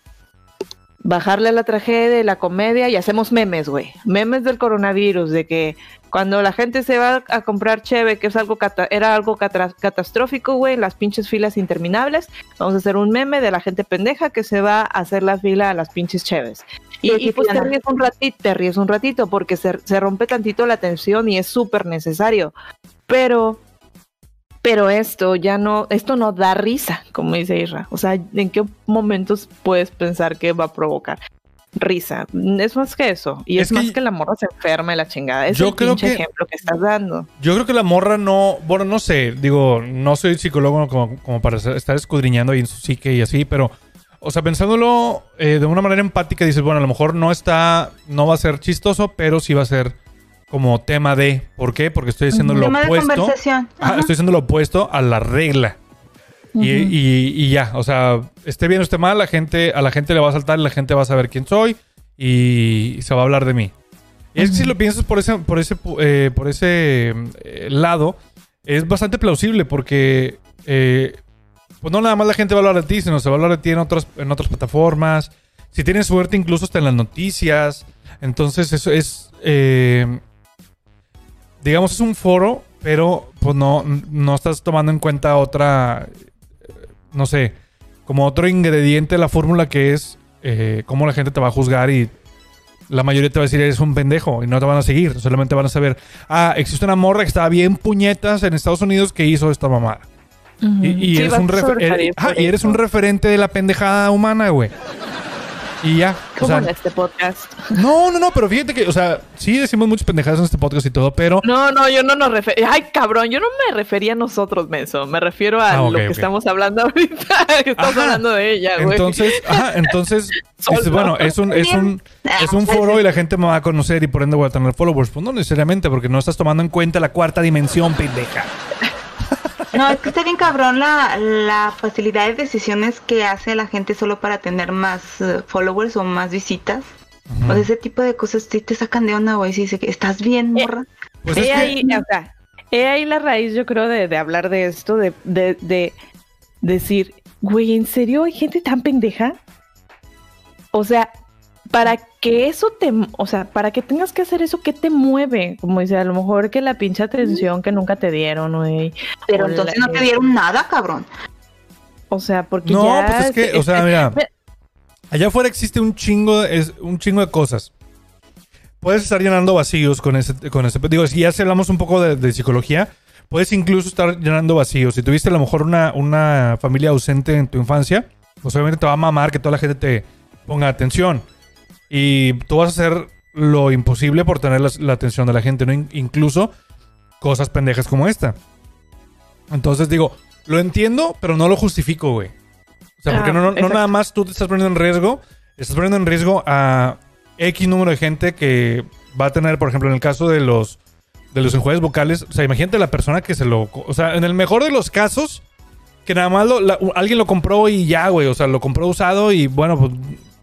bajarle a la tragedia y la comedia y hacemos memes, güey. Memes del coronavirus, de que cuando la gente se va a comprar cheve, que es algo cata- era algo catastrófico, güey, las pinches filas interminables, vamos a hacer un meme de la gente pendeja que se va a hacer la fila a las pinches cheves. Y, Sí, y pues te ríes un ratito, te ríes un ratito porque se, se rompe tantito la tensión y es súper necesario. Pero, pero esto ya no, esto no da risa, como dice Isra. O sea, ¿en qué momentos puedes pensar que va a provocar risa? Es más que eso. Y Es es, que- más que la morra se enferma y la chingada. Es Yo el creo pinche que- ejemplo que estás dando. Yo creo que la morra no. Bueno, no sé. Digo, no soy psicólogo como, como para estar escudriñando ahí en su psique y así, pero. O sea, pensándolo eh, de una manera empática, dices, bueno, a lo mejor no está. No va a ser chistoso, pero sí va a ser como tema de. ¿Por qué? Porque estoy haciendo lo opuesto. estoy haciendo lo opuesto a la regla. Y, y- y ya, o sea, esté bien o esté mal, la gente, a la gente le va a saltar, la gente va a saber quién soy y se va a hablar de mí. Y es que si lo piensas por ese, por ese, eh, por ese eh, lado, es bastante plausible porque eh, pues no nada más la gente va a hablar de ti, sino se va a hablar de ti en otras, en otras plataformas. Si tienes suerte, incluso hasta en las noticias. Entonces, eso es. eh, digamos, es un foro, pero pues no, no estás tomando en cuenta otra. eh, No sé, como otro ingrediente de la fórmula que es eh, cómo la gente te va a juzgar y la mayoría te va a decir eres un pendejo y no te van a seguir. Solamente van a saber, ah, existe una morra que estaba bien puñetas en Estados Unidos que hizo esta mamada. Y, y Sí, eres un y eres referente de la pendejada humana, güey. Y ya. O Como sea, en este podcast. no, no, no, pero fíjate que, o sea, sí decimos muchas pendejadas en este podcast y todo, pero No, no, yo no nos refería. Ay, cabrón, yo no me refería a nosotros, Menso. Me refiero a Ah, lo que estamos hablando ahorita. estamos Ajá. hablando de ella, güey. entonces, ajá, entonces, bueno, es un, es un, es un foro y la gente me va a conocer y por ende voy a tener followers. Pues no necesariamente, porque no estás tomando en cuenta la cuarta dimensión, pendeja. No, es que está bien cabrón la, la facilidad de decisiones que hace la gente solo para tener más eh, followers o más visitas. O sea, ese tipo de cosas sí te sacan de onda, güey. Si dice que estás bien, morra. Pues es he que- ahí, o sea, he ahí la raíz, yo creo, de, de hablar de esto, de, de, de decir, güey, ¿en serio hay gente tan pendeja? O sea, para que eso te, o sea, para que tengas que hacer eso, ¿qué te mueve? Como dice, a lo mejor que la pinche atención que nunca te dieron, güey. Pero O entonces la- no te dieron nada, cabrón. O sea, porque No, ya pues es que, o sea, mira, allá afuera existe un chingo, es un chingo de cosas. Puedes estar llenando vacíos con ese, con ese, digo, si ya hablamos un poco de, de psicología, puedes incluso estar llenando vacíos. Si tuviste a lo mejor una, una familia ausente en tu infancia, pues obviamente te va a mamar que toda la gente te ponga atención. Y tú vas a hacer lo imposible por tener la, la atención de la gente, ¿no? In- incluso cosas pendejas como esta. Entonces digo, lo entiendo, pero no lo justifico, güey. O sea, porque Ah, no, no- nada más tú te estás poniendo en riesgo, estás poniendo en riesgo a X número de gente que va a tener, por ejemplo, en el caso de los de los enjuagues vocales, o sea, imagínate la persona que se lo, o sea, en el mejor de los casos que nada más lo- la- alguien lo compró y ya, güey, o sea, lo compró usado y bueno, pues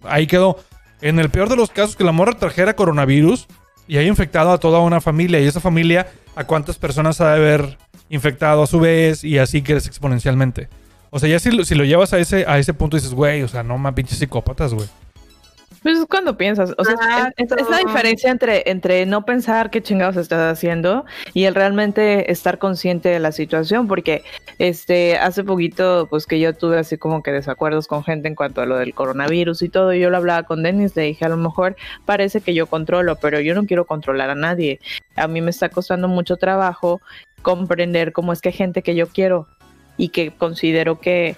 ahí quedó. En el peor de los casos que la morra trajera coronavirus y haya infectado a toda una familia y esa familia a cuántas personas ha de haber infectado a su vez y así crees exponencialmente. O sea, ya si, lo- si lo llevas a ese, a ese punto dices, güey, o sea, no más pinches psicópatas, güey. Pues es cuando piensas, o sea, es, la diferencia entre, entre no pensar qué chingados estás haciendo y el realmente estar consciente de la situación, porque este hace poquito, pues que yo tuve así como que desacuerdos con gente en cuanto a lo del coronavirus y todo, y yo lo hablaba con Denis, le dije, a lo mejor parece que yo controlo, pero yo no quiero controlar a nadie. A mí me está costando mucho trabajo comprender cómo es que hay gente que yo quiero y que considero que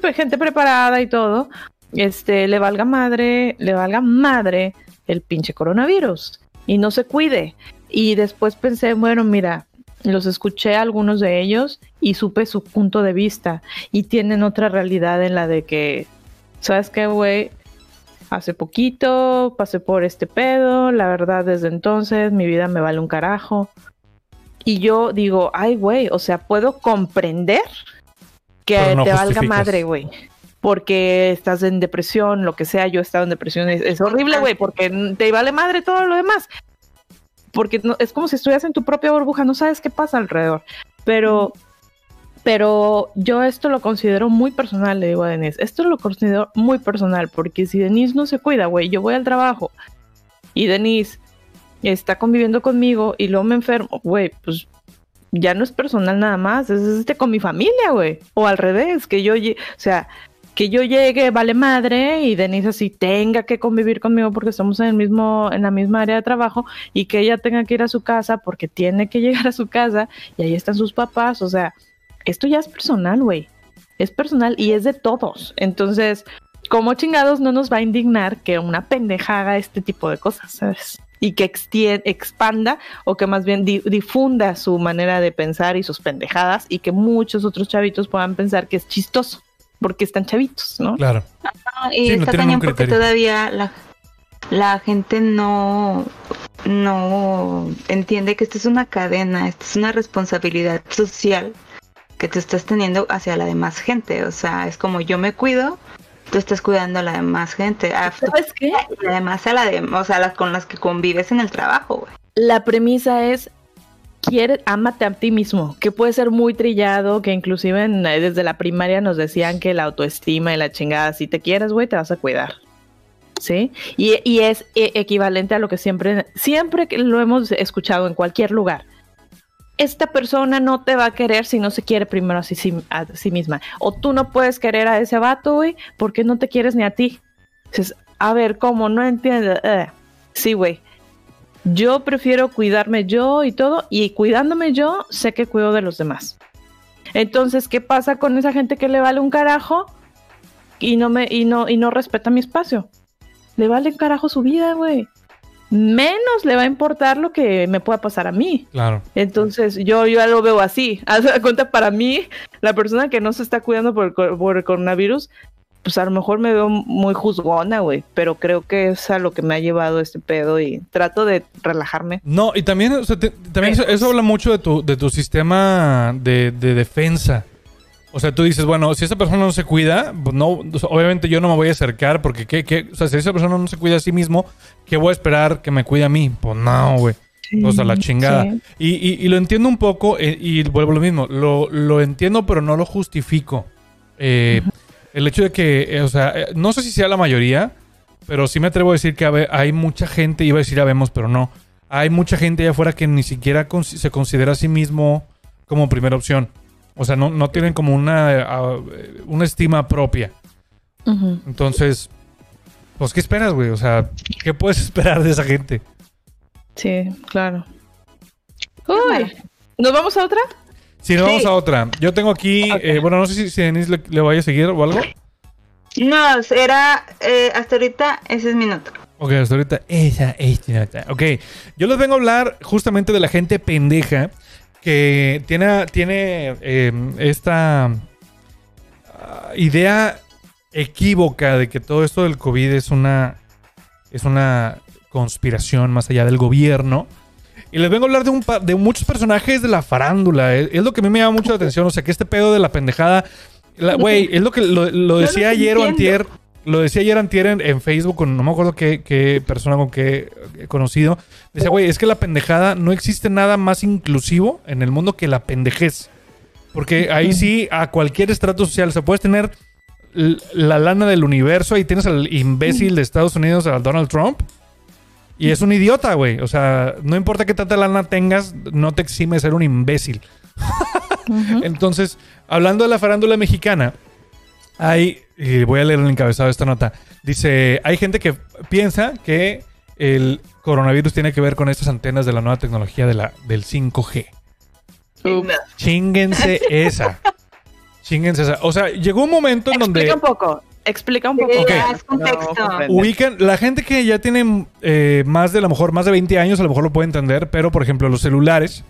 pues, gente preparada y todo, este, le valga madre, le valga madre el pinche coronavirus y no se cuide. Y después pensé, bueno, mira, los escuché a algunos de ellos y supe su punto de vista y tienen otra realidad en la de que, ¿sabes qué, güey? Hace poquito pasé por este pedo, la verdad desde entonces mi vida me vale un carajo. Y yo digo, ay, güey, o sea, puedo comprender que no te valga madre, güey. Porque estás en depresión, lo que sea, yo he estado en depresión, es, horrible, güey, porque te vale madre todo lo demás. Porque no- es como si estuvieras en tu propia burbuja, no sabes qué pasa alrededor. Pero, pero yo esto lo considero muy personal, le digo a Denise, esto lo considero muy personal, porque si Denise no se cuida, güey, yo voy al trabajo y Denise está conviviendo conmigo y luego me enfermo, güey, pues ya no es personal nada más, es este con mi familia, güey. O al revés, que yo, o sea, que yo llegue, vale madre, y Denise así tenga que convivir conmigo porque estamos en el mismo, en la misma área de trabajo, y que ella tenga que ir a su casa porque tiene que llegar a su casa, y ahí están sus papás, o sea, esto ya es personal, güey. Es personal y es de todos. Entonces, como chingados no nos va a indignar que una pendeja haga este tipo de cosas, ¿sabes? Y que expanda o que más bien di- difunda su manera de pensar y sus pendejadas y que muchos otros chavitos puedan pensar que es chistoso porque están chavitos, ¿no? Claro. Y Sí, está cañón porque todavía la, la gente no, no entiende que esto es una cadena, esto es una responsabilidad social que tú estás teniendo hacia la demás gente. O sea, es como yo me cuido, tú estás cuidando a la demás gente. A, tu- ¿Sabes qué? y además a la de, o sea, las con las que convives en el trabajo, güey. La premisa es quiere, ámate a ti mismo, que puede ser muy trillado, que inclusive en- eh, desde la primaria nos decían que la autoestima y la chingada, si te quieres, güey, te vas a cuidar. ¿Sí? Y, y es eh, equivalente a lo que siempre, siempre lo hemos escuchado en cualquier lugar. Esta persona no te va a querer si no se quiere primero a sí, a sí misma. O tú no puedes querer a ese vato, güey, porque no te quieres ni a ti. Dices, a ver, ¿cómo? No entiendo. Eh, sí, güey. Yo prefiero cuidarme yo y todo, y cuidándome yo, sé que cuido de los demás. Entonces, ¿qué pasa con esa gente que le vale un carajo y no me y no y no respeta mi espacio? Le vale un carajo su vida, güey. Menos le va a importar lo que me pueda pasar a mí. Claro. Entonces, yo, yo ya lo veo así. Haz cuenta, para mí, la persona que no se está cuidando por por el coronavirus, pues a lo mejor me veo muy juzgona, güey. Pero creo que es a lo que me ha llevado este pedo y trato de relajarme. No, y también, o sea, te- también eso, eso habla mucho de tu, de tu sistema de, de defensa. O sea, tú dices, bueno, si esa persona no se cuida, pues no, o sea, obviamente yo no me voy a acercar porque, ¿qué, qué? O sea, si esa persona no se cuida a sí mismo, ¿qué voy a esperar que me cuide a mí? Pues no, güey. O sea, la chingada. Sí. Y, y- y lo entiendo un poco, eh, y vuelvo a lo mismo, lo, lo entiendo, pero no lo justifico. Eh, El hecho de que, eh, o sea, eh, no sé si sea la mayoría, pero sí me atrevo a decir que hay mucha gente, iba a decir habemos, pero no. Hay mucha gente allá afuera que ni siquiera con- se considera a sí mismo como primera opción. O sea, no, no tienen como una, eh, una estima propia. Entonces, pues, ¿qué esperas, güey? O sea, ¿qué puedes esperar de esa gente? Sí, claro. Uy, ¿nos vamos a otra? Si nos Sí. vamos a otra. Yo tengo aquí, eh, bueno, no sé si, si Denise le, le vaya a seguir o algo. No, era eh, hasta ahorita ese es mi nota. Ok, hasta ahorita esa es tu nota. Ok, yo les vengo a hablar justamente de la gente pendeja que tiene, tiene eh, esta ah, idea equívoca de que todo esto del COVID es una, es una conspiración más allá del gobierno. Y les vengo a hablar de, un pa- de muchos personajes de la farándula. Es, es lo que a mí me llama mucho la atención. O sea, que este pedo de la pendejada... Güey, es lo que lo, lo decía ayer o antier. Lo decía ayer antier en, en Facebook con no me acuerdo qué, qué persona con qué eh, conocido. Decía, güey, es que la pendejada no existe nada más inclusivo en el mundo que la pendejez. Porque ahí sí, a cualquier estrato social, se puedes tener la lana del universo. Ahí tienes al imbécil de Estados Unidos, a Donald Trump. Y es un idiota, güey. O sea, no importa qué tanta lana tengas, no te exime de ser un imbécil. Entonces, hablando de la farándula mexicana, hay, y voy a leer el encabezado de esta nota, dice, hay gente que piensa que el coronavirus tiene que ver con estas antenas de la nueva tecnología de la, del 5G. Ups. Chinguense esa. Chinguense esa. O sea, llegó un momento en donde Explica un poco. Explica un poco. Contexto. No, ubican, la gente que ya tiene eh, más de, a lo mejor, más de 20 años, a lo mejor lo puede entender, pero por ejemplo, los celulares,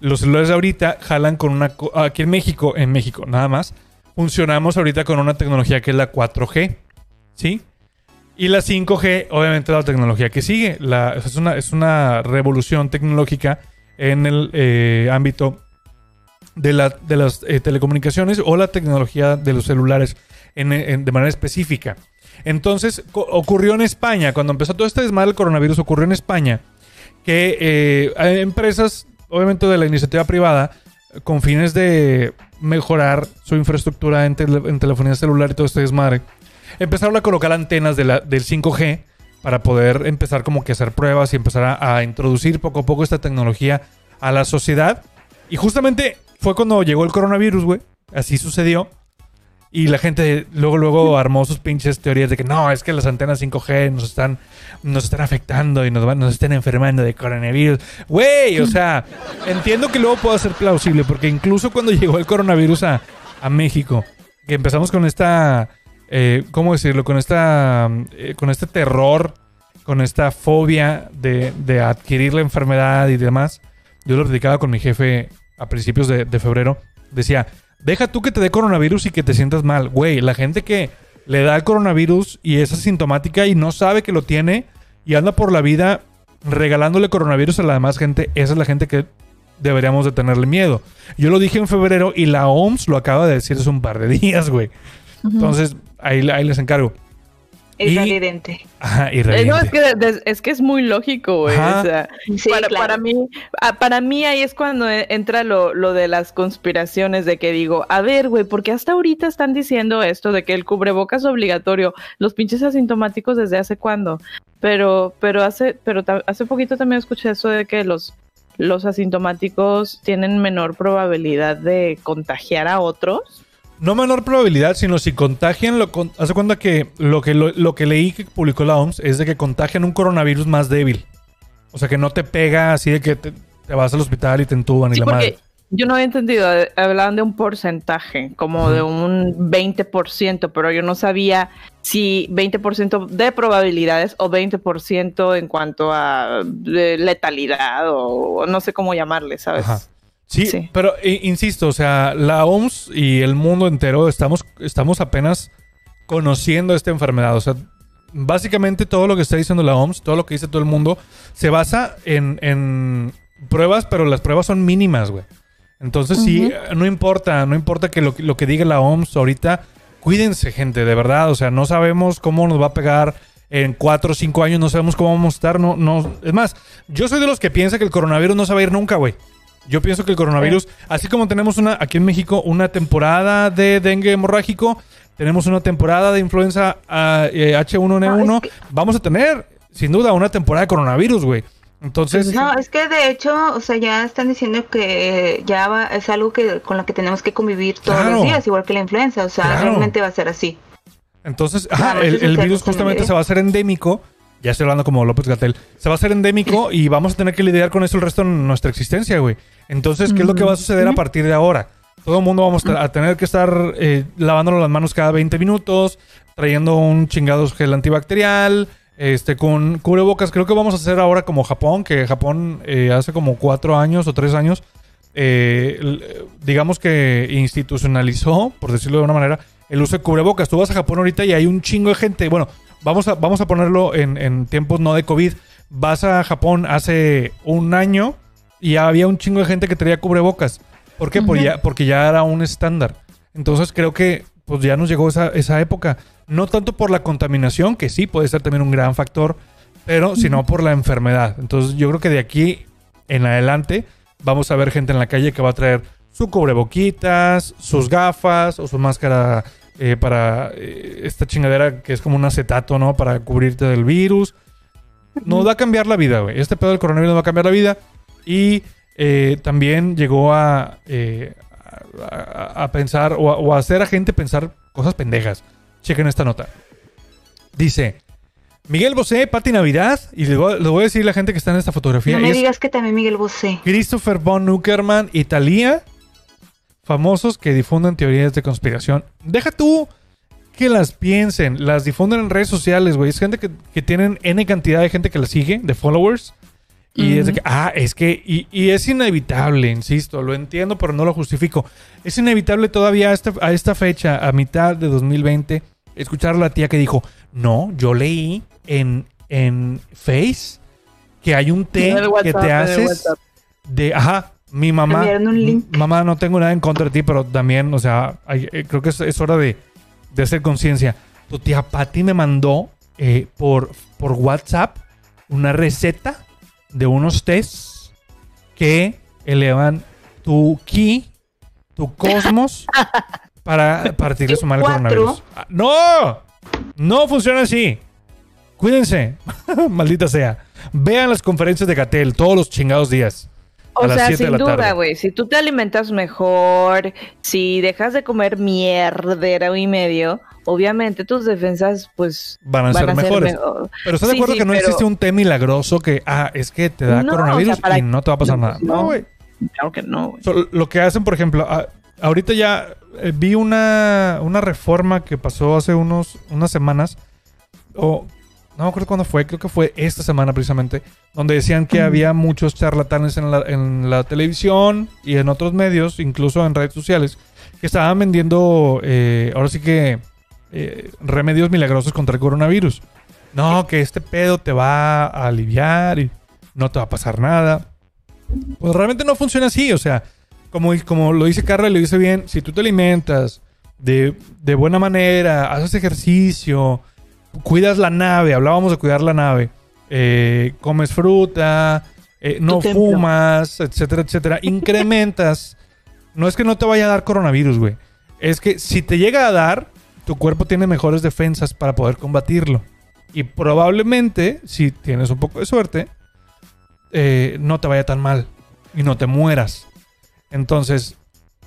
los celulares ahorita jalan con una, aquí en México, en México, nada más, funcionamos ahorita con una tecnología que es la 4G, ¿sí? Y la 5G, obviamente, es la tecnología que sigue. La, es, una, es una revolución tecnológica en el eh, ámbito de, la- de las eh, telecomunicaciones o la tecnología de los celulares de manera específica. Entonces, ocurrió en España, cuando empezó todo este desmadre del coronavirus, ocurrió en España que eh, empresas, obviamente de la iniciativa privada, con fines de mejorar su infraestructura en, tele- en telefonía celular y todo este desmadre, empezaron a colocar antenas del 5G para poder empezar como que a hacer pruebas y empezar a, a introducir poco a poco esta tecnología a la sociedad. Y justamente fue cuando llegó el coronavirus, güey. Así sucedió. Y la gente luego, luego armó sus pinches teorías de que no, es que las antenas 5G nos están, nos están afectando y nos, van, nos están enfermando de coronavirus. Güey, o sea, entiendo que luego pueda ser plausible, porque incluso cuando llegó el coronavirus a, a México, que empezamos con esta, eh, ¿cómo decirlo? Con esta, eh, con este terror, con esta fobia de, de adquirir la enfermedad y demás. Yo lo platicaba con mi jefe a principios de, de febrero. Decía, deja tú que te dé coronavirus y que te sientas mal. Güey, la gente que le da el coronavirus y es asintomática y no sabe que lo tiene y anda por la vida regalándole coronavirus a la demás gente, esa es la gente que deberíamos de tenerle miedo. Yo lo dije en febrero y la OMS lo acaba de decir hace un par de días, güey. Entonces, ahí, ahí les encargo. Es Y- evidente. Ajá, y Eh, No, reviente. es que, es que es muy lógico, güey. O sea, Sí, para, claro. para mí, ah, para mí ahí es cuando e- entra lo, lo de las conspiraciones de que digo, a ver, güey, porque hasta ahorita están diciendo esto de que el cubrebocas es obligatorio, los pinches asintomáticos desde hace cuándo. Pero, pero hace, pero hace poquito también escuché eso de que los, los asintomáticos tienen menor probabilidad de contagiar a otros. No menor probabilidad, sino si contagian, lo con- hace cuenta que lo que lo, lo que leí que publicó la OMS es de que contagian un coronavirus más débil. O sea que no te pega así de que te, te vas al hospital y te entuban y la madre. yo no había entendido, eh, hablaban de un porcentaje, como de un 20%, pero yo no sabía si 20% de probabilidades o 20% en cuanto a de letalidad o, o no sé cómo llamarle, ¿sabes? Ajá. Sí, Sí. pero insisto, o sea, la OMS y el mundo entero estamos, estamos apenas conociendo esta enfermedad. O sea, básicamente todo lo que está diciendo la OMS, todo lo que dice todo el mundo, se basa en, en pruebas, pero las pruebas son mínimas, güey. Entonces sí, no importa, no importa que lo, lo que diga la OMS ahorita, cuídense, gente, de verdad. O sea, no sabemos cómo nos va a pegar en cuatro o cinco años, no sabemos cómo vamos a estar. No, no. Es más, yo soy de los que piensa que el coronavirus no se va a ir nunca, güey. Yo pienso que el coronavirus, así como tenemos una aquí en México una temporada de dengue hemorrágico, tenemos una temporada de influenza ah, eh, H1N1, No, es que- vamos a tener sin duda una temporada de coronavirus, güey. Entonces, No, es que de hecho, o sea, ya están diciendo que ya va, es algo que con lo que tenemos que convivir todos Claro. los días, igual que la influenza, o sea, Claro. realmente va a ser así. Entonces, ajá, el, virus justamente se va a hacer endémico. Ya estoy hablando como López Gatel. Se va a hacer endémico y vamos a tener que lidiar con eso el resto de nuestra existencia, güey. Entonces, ¿qué es lo que va a suceder a partir de ahora? Todo el mundo vamos a tener que estar eh, lavándonos las manos cada 20 minutos, trayendo un chingados gel antibacterial, este, con cubrebocas. Creo que vamos a hacer ahora como Japón, que Japón eh, hace como cuatro años o tres años, eh, digamos que institucionalizó, por decirlo de una manera, el uso de cubrebocas. Tú vas a Japón ahorita y hay un chingo de gente. Bueno, vamos a, vamos a ponerlo en, en tiempos no de COVID. Vas a Japón hace un año y había un chingo de gente que traía cubrebocas. ¿Por qué? Ya- porque ya era un estándar. Entonces creo que pues ya nos llegó esa, esa época. No tanto por la contaminación, que sí puede ser también un gran factor, pero sino por la enfermedad. Entonces yo creo que de aquí en adelante vamos a ver gente en la calle que va a traer su cubreboquitas, sus gafas o su máscara eh, para eh, esta chingadera que es como un acetato, ¿no? Para cubrirte del virus. Nos va a cambiar la vida, güey. Este pedo del coronavirus nos va a cambiar la vida. Y eh, también llegó a, a, pensar o a, o a hacer a gente pensar cosas pendejas. Chequen esta nota. Dice, Miguel Bosé, Pati Navidad, y le voy, a decir a la gente que está en esta fotografía. No me digas que también Miguel Bosé. Christopher von Uckerman y Thalía, famosos que difunden teorías de conspiración. Deja tú que las piensen, las difunden en redes sociales, güey. Es gente que, que tienen N cantidad de gente que las sigue, de followers. Y es de que, ah, es que, y, y es inevitable, insisto, lo entiendo, pero no lo justifico. Es inevitable todavía a esta, a esta fecha, a mitad de 2020, escuchar a la tía que dijo, no, yo leí en, en Face que hay un té que te haces de, ajá, mi mamá, un link. mamá, no tengo nada en contra de ti, pero también, o sea, hay- eh, creo que es, es hora de, de hacer conciencia. Tu tía Patty me mandó eh, por, por WhatsApp una receta de unos tés que elevan tu ki, tu cosmos, para partirle su madre al Cuatro. coronavirus. Ah, ¡No! No funciona así. Cuídense. Maldita sea. Vean las conferencias de Gatel todos los chingados días. O sea, 7 de sin duda, güey. Si tú te alimentas mejor, si dejas de comer mierdera y medio, obviamente tus defensas, pues, Van a ser mejores. mejor. Pero ¿estás de acuerdo sí, que no pero- existe un té milagroso que, ah, es que te da No, coronavirus o sea, para- y no te va a pasar No, nada? no. No, güey. Claro que no, güey. So, lo que hacen, por ejemplo, a- ahorita ya eh, vi una, una reforma que pasó hace unos, unas semanas, o no me acuerdo cuándo fue, creo que fue esta semana precisamente, donde decían que había muchos charlatanes en la, en la televisión y en otros medios, incluso en redes sociales, que estaban vendiendo, eh, ahora sí que, eh, remedios milagrosos contra el coronavirus. No, que este pedo te va a aliviar y no te va a pasar nada. Pues realmente no funciona así, o sea, como, como lo dice Carla y lo dice bien, si tú te alimentas de, de buena manera, haces ejercicio, cuidas la nave, hablábamos de cuidar la nave, eh, comes fruta, eh, no fumas, etcétera, etcétera, incrementas. no es que no te vaya a dar coronavirus, güey. Es que si te llega a dar, tu cuerpo tiene mejores defensas para poder combatirlo. Y probablemente, si tienes un poco de suerte, eh, no te vaya tan mal y no te mueras. Entonces,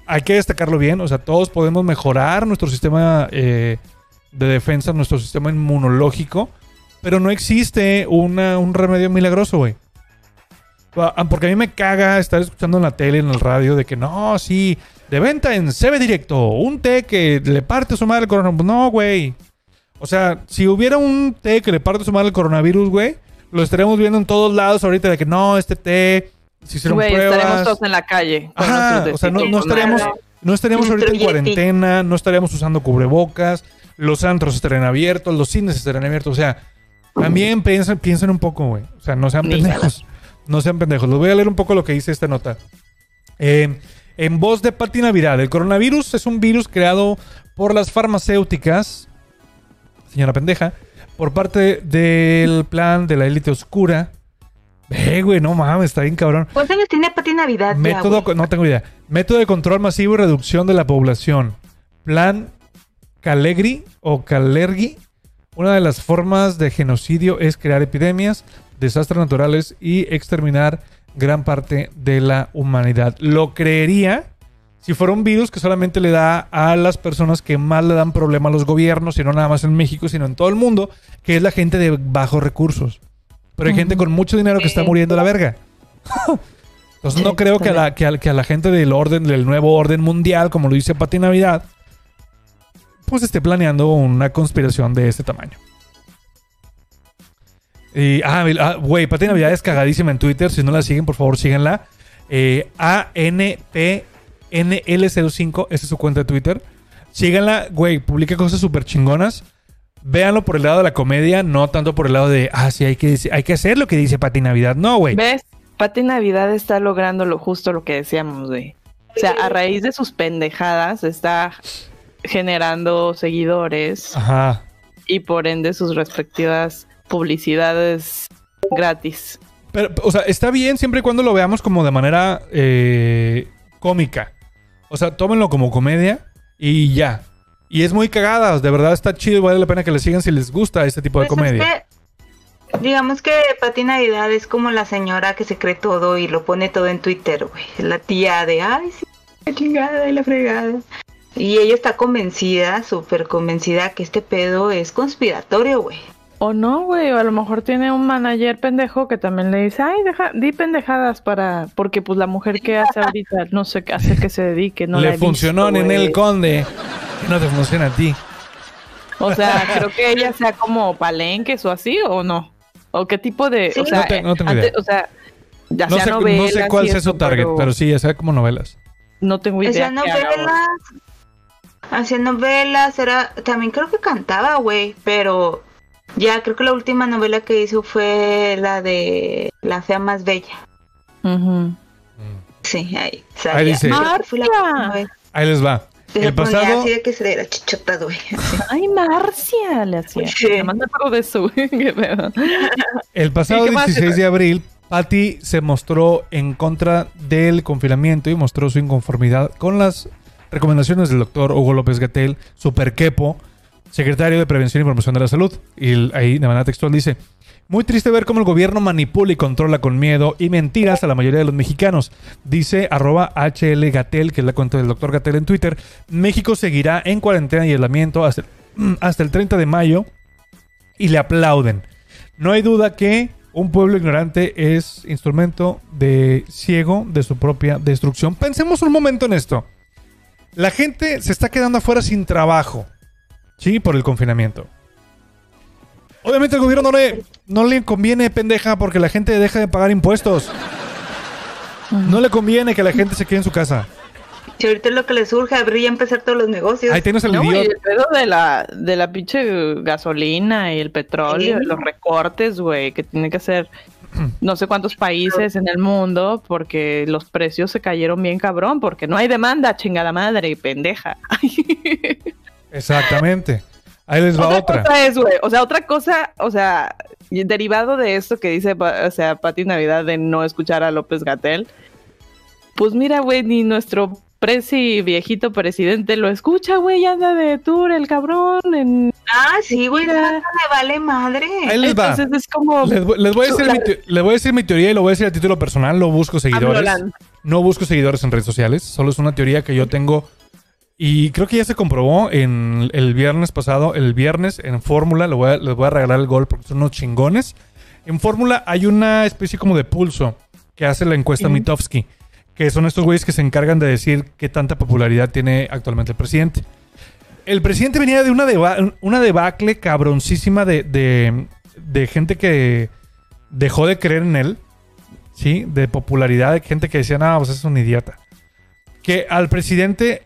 hay que destacarlo bien. O sea, todos podemos mejorar nuestro sistema eh, de defensa, nuestro sistema inmunológico. Pero no existe una- un remedio milagroso, güey. Ah, Porque a mí me caga estar escuchando en la tele, en el radio, de que no, sí, de venta en CB Directo, un té que le parte su madre al coronavirus. No, güey. O sea, si hubiera un té que le parte su madre al coronavirus, güey, lo estaríamos viendo en todos lados ahorita de que no, este té, si hicieron Güey, estaremos pruebas. todos en la calle. Ajá, o sea, no, no estaríamos. No estaríamos ahorita en cuarentena, no estaríamos usando cubrebocas, los antros estarían abiertos, los cines estarían abiertos. O sea, también piensen, piensen un poco, güey. O sea, no sean pendejos. No sean pendejos. Les voy a leer un poco lo que dice esta nota. Eh, en voz de Pati Navidad, el coronavirus es un virus creado por las farmacéuticas, señora pendeja, por parte del plan de la élite oscura. Ve, güey, no mames, está bien cabrón. ¿Cuántos años tiene Pati Navidad? Método, no tengo idea. Método de control masivo y reducción de la población. Plan Calegri o Calergi. Una de las formas de genocidio es crear epidemias, desastres naturales y exterminar gran parte de la humanidad. Lo creería si fuera un virus que solamente le da a las personas que más le dan problema a los gobiernos, y no nada más en México, sino en todo el mundo, que es la gente de bajos recursos. Pero hay gente con mucho dinero que está muriendo a la verga. Entonces no creo que a, la, que, a, que a la gente del orden, del nuevo orden mundial, como lo dice Pati Navidad, pues esté planeando una conspiración de este tamaño. Y, ah, ah, güey, Pati Navidad es cagadísima en Twitter. Si no la siguen, por favor, síganla. Eh, ANPNL05, esa es su cuenta de Twitter. Síganla, güey, publica cosas súper chingonas. Véanlo por el lado de la comedia, no tanto por el lado de, ah, sí, hay que, hay que hacer lo que dice Pati Navidad. No, güey. ¿Ves? Pati Navidad está logrando lo justo lo que decíamos, güey. O sea, a raíz de sus pendejadas está generando seguidores Ajá. y por ende sus respectivas publicidades gratis. Pero, o sea, está bien siempre y cuando lo veamos como de manera eh, cómica. O sea, tómenlo como comedia y ya. Y es muy cagada, de verdad está chido y vale la pena que le sigan si les gusta este tipo de Pues es comedia. que, digamos que Pati Navidad es como la señora que se cree todo y lo pone todo en Twitter, güey. La tía de, ay, sí, la chingada y la fregada. Y ella está convencida, súper convencida que este pedo es conspiratorio, güey. O no, güey, o a lo mejor tiene un manager pendejo que también le dice, ay, deja, di pendejadas para, porque pues la mujer que hace ahorita, no sé qué hace que se dedique, no la le visto, funcionó en el conde. Que no te funciona a ti. O sea, creo que ella sea como palenques o así, o no. O qué tipo de, Sí. o sea, No te- no tengo antes- idea. o sea, ya No sea sé, no sé cuál sea su target, pero, sí, ya sea como novelas. no tengo idea. Güey. novelas, hacía novelas, era, también creo que cantaba, güey, pero ya creo que la última novela que hizo fue la de La fea más bella. Ujú. Sí, ahí. Ahí dice- Marcia. Ahí les va. Se El ponía pasado, así de que se le era chichota, güey. así. Ay, Marcia, le hacía. Sí. Me acuerdo de eso, el pasado ¿Y qué más? 16 de abril, Patty se mostró en contra del confinamiento y mostró su inconformidad con las recomendaciones del doctor Hugo López Gatel, super quepo, secretario de Prevención y Promoción de la Salud. Y ahí de manera textual dice, muy triste ver cómo el gobierno manipula y controla con miedo y mentiras a la mayoría de los mexicanos. Dice arroba HL Gatel, que es la cuenta del doctor Gatel en Twitter. México seguirá en cuarentena y aislamiento hasta, hasta el 30 de mayo y le aplauden. No hay duda que un pueblo ignorante es instrumento de ciego de su propia destrucción. Pensemos un momento en esto. La gente se está quedando afuera sin trabajo. Sí, por el confinamiento. Obviamente al gobierno no le, no le conviene, pendeja, porque la gente deja de pagar impuestos. No le conviene que la gente se quede en su casa. Si ahorita es lo que le surge, abrir y empezar todos los negocios. Ahí tienes el No, y idiota. el pedo de la, de la pinche gasolina y el petróleo, Sí. y los recortes, güey, que tiene que hacer no sé cuántos países en el mundo porque los precios se cayeron bien cabrón, porque no hay demanda, chingada madre, pendeja. Exactamente. Ahí les va otra, otra. cosa es, güey, o sea, otra cosa, o sea, derivado de esto que dice, o sea, Pati Navidad de no escuchar a López Gatel, pues mira, güey, ni nuestro presi viejito presidente lo escucha, güey, anda de tour el cabrón en Ah, sí, güey, le vale madre. Ahí les va. Entonces es como. Les, voy- les voy a decir la- mi les voy a decir mi teoría y lo voy a decir a título personal. No busco seguidores. No busco seguidores en redes sociales. Solo es una teoría que yo tengo. Y creo que ya se comprobó en el viernes pasado. El viernes en Fórmula. Les voy a regalar el gol porque son unos chingones. En Fórmula hay una especie como de pulso que hace la encuesta Mitofsky. Que son estos güeyes que se encargan de decir qué tanta popularidad tiene actualmente el presidente. El presidente venía de una, deba- una debacle cabroncísima de, de, de gente que dejó de creer en él. ¿Sí? De popularidad, de gente que decía, no, pues es un idiota. Que al presidente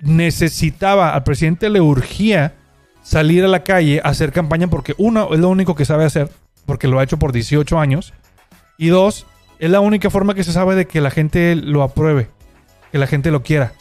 necesitaba, al presidente le urgía salir a la calle a hacer campaña porque uno, es lo único que sabe hacer, porque lo ha hecho por 18 años. Y dos, es la única forma que se sabe de que la gente lo apruebe, que la gente lo quiera.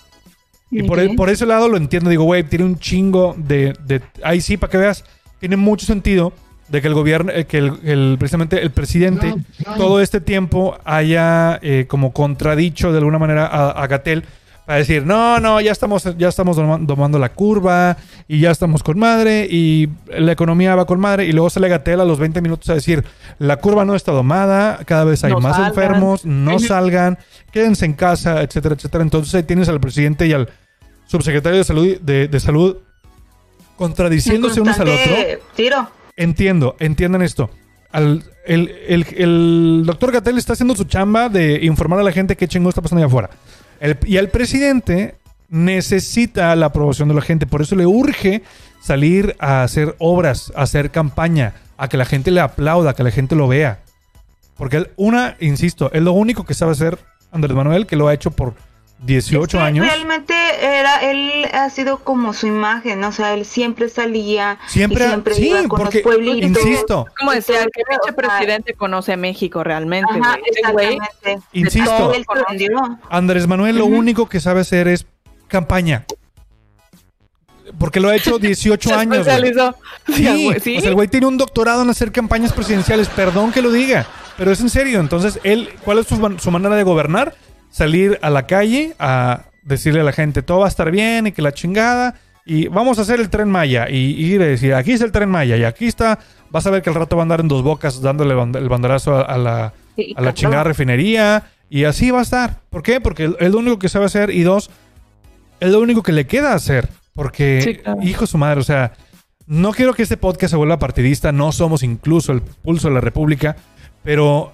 Y por, e- por ese lado lo entiendo. Digo, güey, tiene un chingo de, de- Ahí sí, para que veas, tiene mucho sentido de que el gobierno, eh, que el, el- precisamente el presidente, todo este tiempo haya eh, como contradicho de alguna manera a, a Gatel para decir, no, no, ya estamos, ya estamos doma- domando la curva y ya estamos con madre y la economía va con madre. Y luego sale Gatel a los 20 minutos a decir, la curva no está domada, cada vez hay No más salgan". enfermos, no salgan, quédense en casa, etcétera, etcétera. Entonces ahí tienes al presidente y al subsecretario de salud, de, de salud contradiciéndose unos al otro. Tiro. Entiendo, entiendan esto. Al- el, el- el doctor Gatel está haciendo su chamba de informar a la gente qué chingo está pasando allá afuera. Y al presidente necesita la aprobación de la gente. Por eso le urge salir a hacer obras, a hacer campaña, a que la gente le aplauda, a que la gente lo vea. Porque una, insisto, es lo único que sabe hacer Andrés Manuel, que lo ha hecho por 18 Es que años. Realmente era, él ha sido como su imagen, o sea, él siempre salía Siempre, y siempre sí, iba con porque, los pueblitos. insisto, Como decía, ¿qué O pinche presidente conoce México realmente? Ajá, güey? Ese güey, exactamente. insisto. Andrés Manuel lo único que sabe hacer es campaña. Porque lo ha hecho 18 se años. Sí, o sea, el güey tiene un doctorado en hacer campañas presidenciales. Perdón que lo diga, pero es en serio. Entonces, él, ¿cuál es su, su manera de gobernar? Salir a la calle a decirle a la gente todo va a estar bien y que la chingada. y vamos a hacer el tren Maya y, ir a decir, aquí está el tren Maya y aquí está, vas a ver que el rato va a andar en dos bocas dándole el banderazo a, a la, a la chingada refinería y así va a estar. ¿Por qué? Porque es lo único que sabe hacer y dos, es lo único que le queda hacer. Porque, Sí, claro. hijo de su madre, o sea, no quiero que este podcast se vuelva partidista, no somos incluso el pulso de la República, pero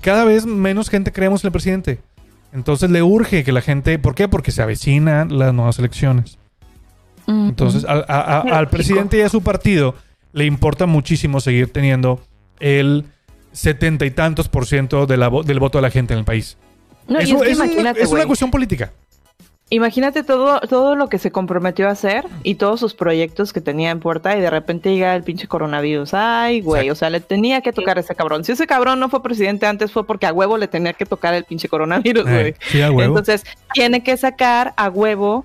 cada vez menos gente creemos en el presidente. Entonces le urge que la gente, ¿por qué? Porque se avecinan las nuevas elecciones. Entonces, al, a- a- Pero, al chico. presidente y a su partido le importa muchísimo seguir teniendo el setenta y tantos por ciento de la del voto de la gente en el país. No, y Eso- es que es, una- es cuestión política. Imagínate todo, todo lo que se comprometió a hacer y todos sus proyectos que tenía en puerta y de repente llega el pinche coronavirus. Ay, güey, o sea, le tenía que tocar a ese cabrón. Si ese cabrón no fue presidente antes fue porque a huevo le tenía que tocar el pinche coronavirus, güey. Eh, sí, a huevo. Entonces, tiene que sacar a huevo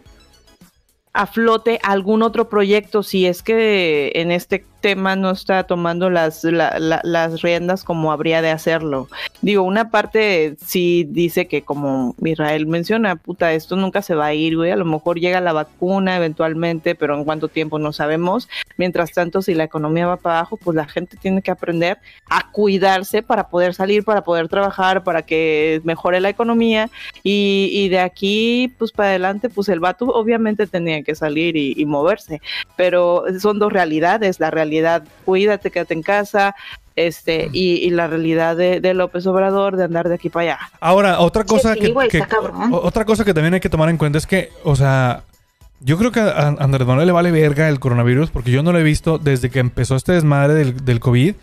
a flote algún otro proyecto si es que en este tema no está tomando las, la- la- las riendas como habría de hacerlo. Digo, una parte sí dice que como Israel menciona, puta, esto nunca se va a ir, güey, a lo mejor llega la vacuna eventualmente, pero en cuánto tiempo no sabemos. Mientras tanto, si la economía va para abajo, pues la gente tiene que aprender a cuidarse para poder salir, para poder trabajar, para que mejore la economía y, y de aquí, pues para adelante, pues el vato obviamente tenía que salir y, y moverse, pero son dos realidades, la realidad, cuídate, quédate en casa, este, y, y la realidad de, de López Obrador de andar de aquí para allá. Ahora, otra cosa sí, que, otra cosa que también hay que tomar en cuenta es que, o sea, yo creo que a Andrés Manuel le vale verga el coronavirus porque yo no lo he visto desde que empezó este desmadre del, del COVID.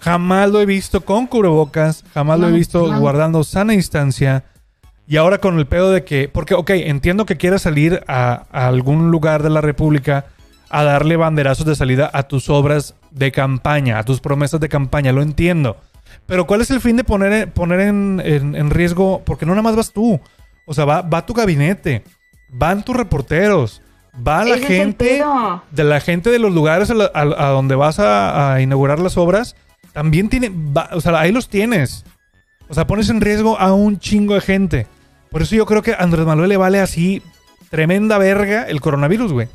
Jamás lo he visto con cubrebocas, jamás lo he visto no. guardando sana distancia. Y ahora con el pedo de que, porque, ok, entiendo que quieras salir a, a algún lugar de la República a darle banderazos de salida a tus obras de campaña, a tus promesas de campaña, lo entiendo. Pero ¿cuál es el fin de poner, poner en, en- en riesgo? Porque no nada más vas tú. O sea, va, va tu gabinete, van tus reporteros, va la gente de la gente de los lugares a, la- a- a donde vas a, a inaugurar las obras. También tiene, va- o sea, ahí los tienes. O sea, pones en riesgo a un chingo de gente. Por eso yo creo que a Andrés Manuel le vale así tremenda verga el coronavirus, güey.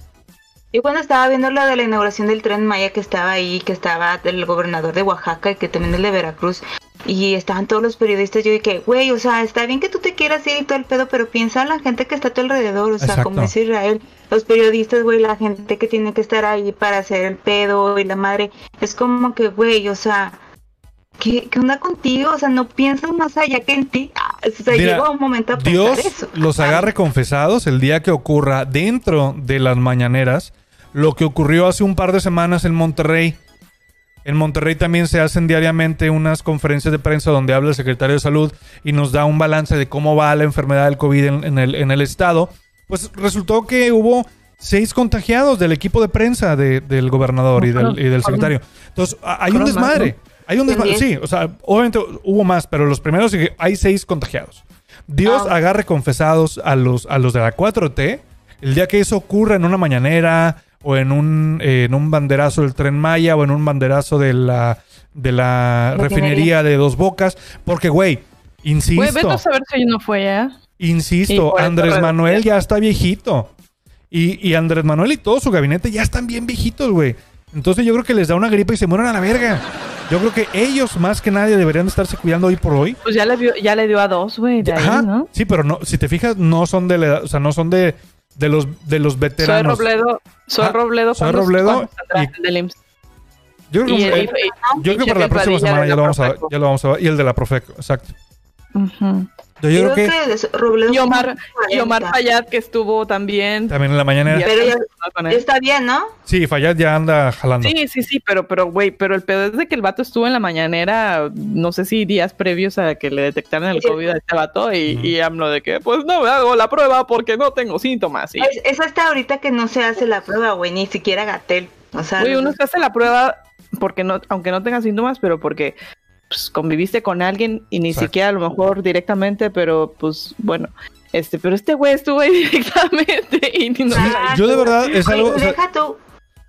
Y cuando estaba viendo lo de la inauguración del tren Maya que estaba ahí, que estaba el gobernador de Oaxaca y que también el de Veracruz, y estaban todos los periodistas, yo dije, güey, o sea, está bien que tú te quieras ir y todo el pedo, pero piensa en la gente que está a tu alrededor, o sea, Exacto. como dice Israel, los periodistas, güey, la gente que tiene que estar ahí para hacer el pedo y la madre, es como que, güey, o sea, ¿qué, qué onda contigo? O sea, no piensas más allá que en ti. O sea, Mira, llega un momento a pensar Dios eso. los agarre confesados el día que ocurra dentro de las mañaneras lo que ocurrió hace un par de semanas en Monterrey. En Monterrey también se hacen diariamente unas conferencias de prensa donde habla el secretario de salud y nos da un balance de cómo va la enfermedad del COVID en, en el, en el estado. Pues resultó que hubo seis contagiados del equipo de prensa de- del gobernador y del, y del secretario. Entonces, hay un desmadre. Hay un desmadre. Sí, o sea, obviamente hubo más, pero los primeros hay seis contagiados. Dios Ah. agarre confesados a los, a los de la 4T el día que eso ocurra en una mañanera o en un, eh, en un banderazo del tren Maya o en un banderazo de la, de la Refinería. refinería de dos bocas. Porque, güey, insisto, Güey, vete a saber si no fue ya. Y insisto, Andrés. Manuel ya está viejito. Y, y Andrés Manuel y todo su gabinete ya están bien viejitos, güey. Entonces yo creo que les da una gripa y se mueren a la verga. Yo creo que ellos más que nadie deberían estarse cuidando hoy por hoy. Pues ya le, dio, ya le dio a dos, güey, de ahí, Ajá, ¿no? Sí, pero no, si te fijas, no son de la edad, o sea, no son de, de los de los Soy veteranos. Robledo, soy Ah, Robledo. Soy ¿cuándo- Robledo y- el del IMSS? Yo creo que, yo creo que para la próxima semana ya lo vamos a Profeco. ya lo vamos a ver. Y el de la Profeco, exacto. Ujú. Yo, yo creo que, es- Robledo Y Omar, y Omar 40. Fayad, que estuvo también. también en la mañana. Pero ya-. Está bien, ¿no? Sí, Fayad ya anda jalando. Sí, sí, sí, pero, pero, güey, pero el pedo es de que el vato estuvo en la mañanera, no sé si días previos a que le detectaran el Sí. COVID a este vato y, Ujú. y AMLO de que, pues no me hago la prueba porque no tengo síntomas. Y, Es, es hasta ahorita que no se hace la prueba, güey, ni siquiera Gatel. O sea, güey, uno se hace la prueba porque no, aunque no tenga síntomas, pero porque pues, conviviste con alguien y ni Exacto. siquiera a lo mejor directamente, pero pues bueno, este, pero este güey estuvo ahí directamente y ni no- yo de verdad es algo- o sea, deja tú.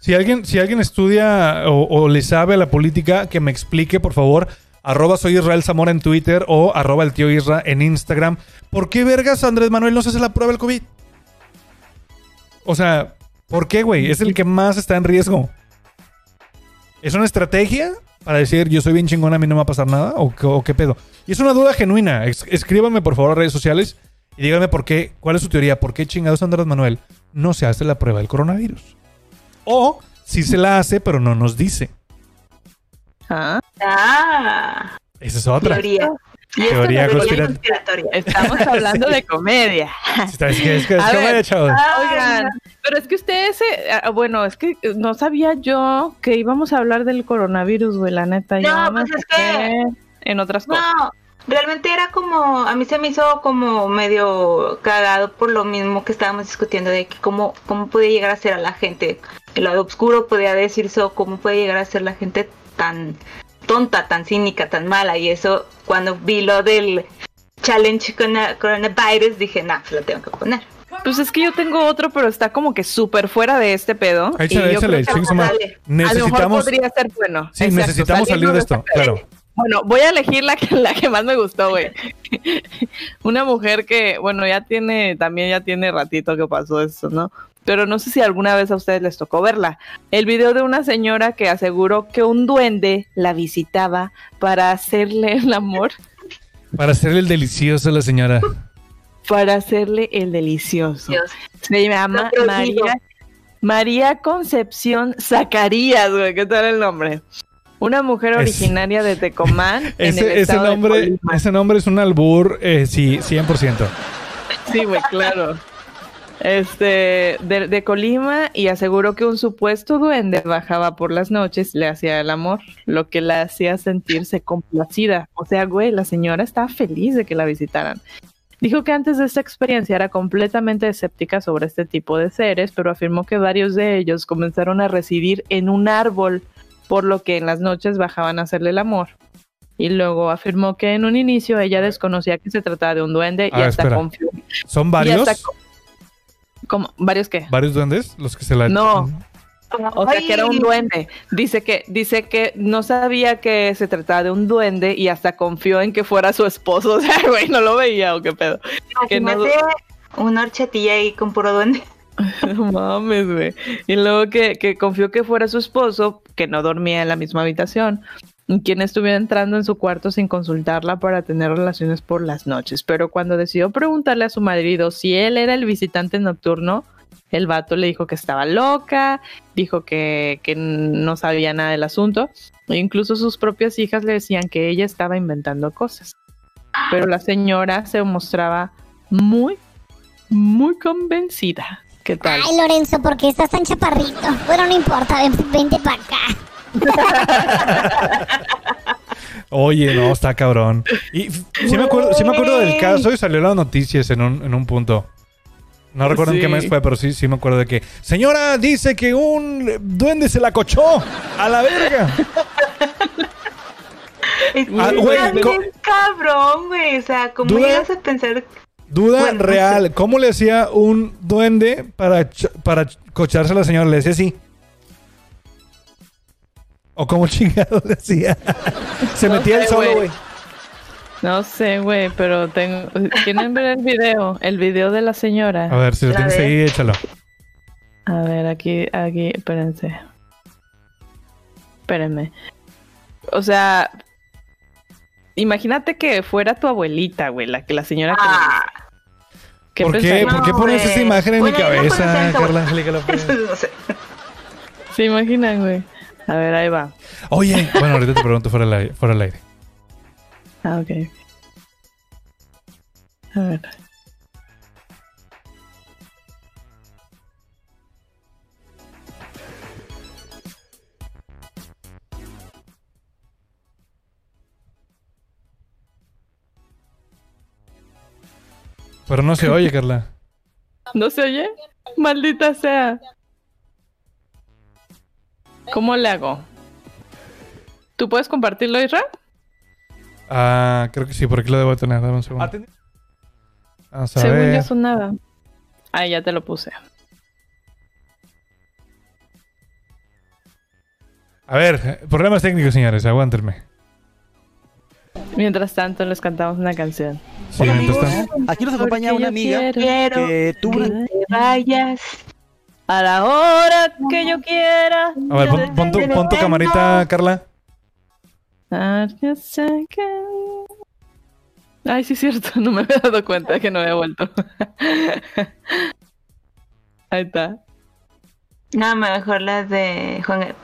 Si alguien, si alguien estudia o, o le sabe a la política, que me explique, por favor. Arroba soy Israel Zamora en Twitter o arroba el tío Isra en Instagram. ¿Por qué vergas Andrés Manuel no se hace la prueba del COVID? O sea, ¿Por qué, güey? Es el que más está en riesgo. ¿Es una estrategia para decir yo soy bien chingón, a mí no me va a pasar nada? ¿O, qué- o qué pedo? Y es una duda genuina. Es- escríbanme por favor a redes sociales y díganme por qué, cuál es su teoría, por qué chingados Andrés Manuel no se hace la prueba del coronavirus. O si se la hace, pero no nos dice. Ah, Ah, Esa es otra. teoría. Y Teoría es conspira- conspiratoria. estamos hablando de comedia. Es que, es que, es que, A ¿cómo ver. era, chavos? Oigan, pero es que ustedes, eh, ah, bueno, es que no sabía yo que íbamos a hablar del coronavirus, güey, la neta. yo No, pues es enfoqué en otras cosas. No, realmente era como, a mí se me hizo como medio cagado por lo mismo que estábamos discutiendo de que cómo, cómo puede llegar a ser a la gente, el lado oscuro podía decirse o cómo puede llegar a ser la gente tan tonta, tan cínica, tan mala y eso cuando vi lo del challenge con el coronavirus dije, nah, lo tengo que poner. Pues es que yo tengo otro, pero está como que súper fuera de este pedo. y Échale, yo échale, creo que dale. a lo mejor Necesitamos. podría ser bueno. Sí, Exacto, necesitamos salir de esto, claro. Bueno, voy a elegir la que, la que más me gustó, güey. Una mujer que, bueno, ya tiene, también ya tiene ratito que pasó eso, ¿no? Pero no sé si alguna vez a ustedes les tocó verla. El video de una señora que aseguró que un duende la visitaba para hacerle el amor, Para hacerle el delicioso a la señora. para hacerle el delicioso. Dios. Se llama. María, María Concepción Zacarías, güey, ¿qué tal el nombre? Una mujer Es- originaria de Tecomán. en el Ese, ese de nombre, ese nombre es un albur, eh, sí, 100%. Sí, güey, claro. Este, de, de Colima y aseguró que un supuesto duende bajaba por las noches, le hacía el amor, lo que la hacía sentirse complacida. O sea, güey, la señora estaba feliz de que la visitaran. Dijo que antes de esta experiencia era completamente escéptica sobre este tipo de seres, pero afirmó que varios de ellos comenzaron a residir en un árbol, por lo que en las noches bajaban a hacerle el amor. Y luego afirmó que en un inicio ella desconocía que se trataba de un duende y Ah, hasta espera. confió. ¿Son y varios? hasta ¿Cómo? ¿Varios qué? ¿Varios duendes? Los que se la... No. O sea, que era un duende. Dice que, dice que no sabía que se trataba de un duende y hasta confió en que fuera su esposo. O sea, güey, no lo veía o qué pedo. que no- una horchatilla ahí con puro duende. No mames, güey. Y luego que, que confió que fuera su esposo, que no dormía en la misma habitación, quien estuviera entrando en su cuarto sin consultarla para tener relaciones por las noches. Pero cuando decidió preguntarle a su marido si él era el visitante nocturno, el vato le dijo que estaba loca, dijo que, que no sabía nada del asunto, e incluso sus propias hijas le decían que ella estaba inventando cosas. Pero la señora se mostraba muy, muy convencida. ¿Qué tal? Ay, Lorenzo, ¿por qué estás tan chaparrito? Bueno, no importa, ven- vente para acá. Oye, no, está cabrón. Y sí me acuerdo, sí me acuerdo del caso y salió en las noticias en un, en un punto. No recuerdo en qué mes fue, pero sí, sí me acuerdo de que... Señora, dice que un duende se la cochó a la verga. Ah, güey, co- bien cabrón, güey. O sea, ¿cómo Duda- llegas a pensar? Duda Bueno, real. ¿Cómo le hacía un duende para, para ch- cocharse a la señora? Le decía así. ¿O cómo chingado le hacía? se No metía sé, el solo, güey. No sé, güey, pero tengo. ¿Quieren ver el video? El video de la señora. A ver, si lo tienes ahí, échalo. A ver, aquí, aquí, espérense. Espérenme. O sea, imagínate que fuera tu abuelita, güey, la que la señora que Ah, ¿Qué ¿Por qué? ¿Por qué No, pones güey. esa imagen en Bueno, mi no cabeza, esa Carla. Angélica López? no sé. ¿Se imaginan, güey? A ver, ahí va. Oye, bueno, ahorita te pregunto fuera del aire. Fuera del aire. Ah, ok. A ver. Pero no se oye, Carla. ¿No se oye? Maldita sea. ¿Cómo le hago? ¿Tú puedes compartirlo, Isra? Ah, creo que sí, por aquí lo debo tener. Dame un segundo. Vamos a Según yo sonaba. Ah, ya te lo puse. A ver, problemas técnicos, señores. Aguántenme. Mientras tanto, les cantamos una canción. Sí, Hola amigos, aquí nos acompaña Porque una amiga quiero que tuvo que te vayas. A la hora que yo quiera. A ver, pon, pon tu, pon tu camarita, Carla. Ay, sí es cierto, no me había dado cuenta que no había vuelto. Ahí está. No, mejor las de Juan,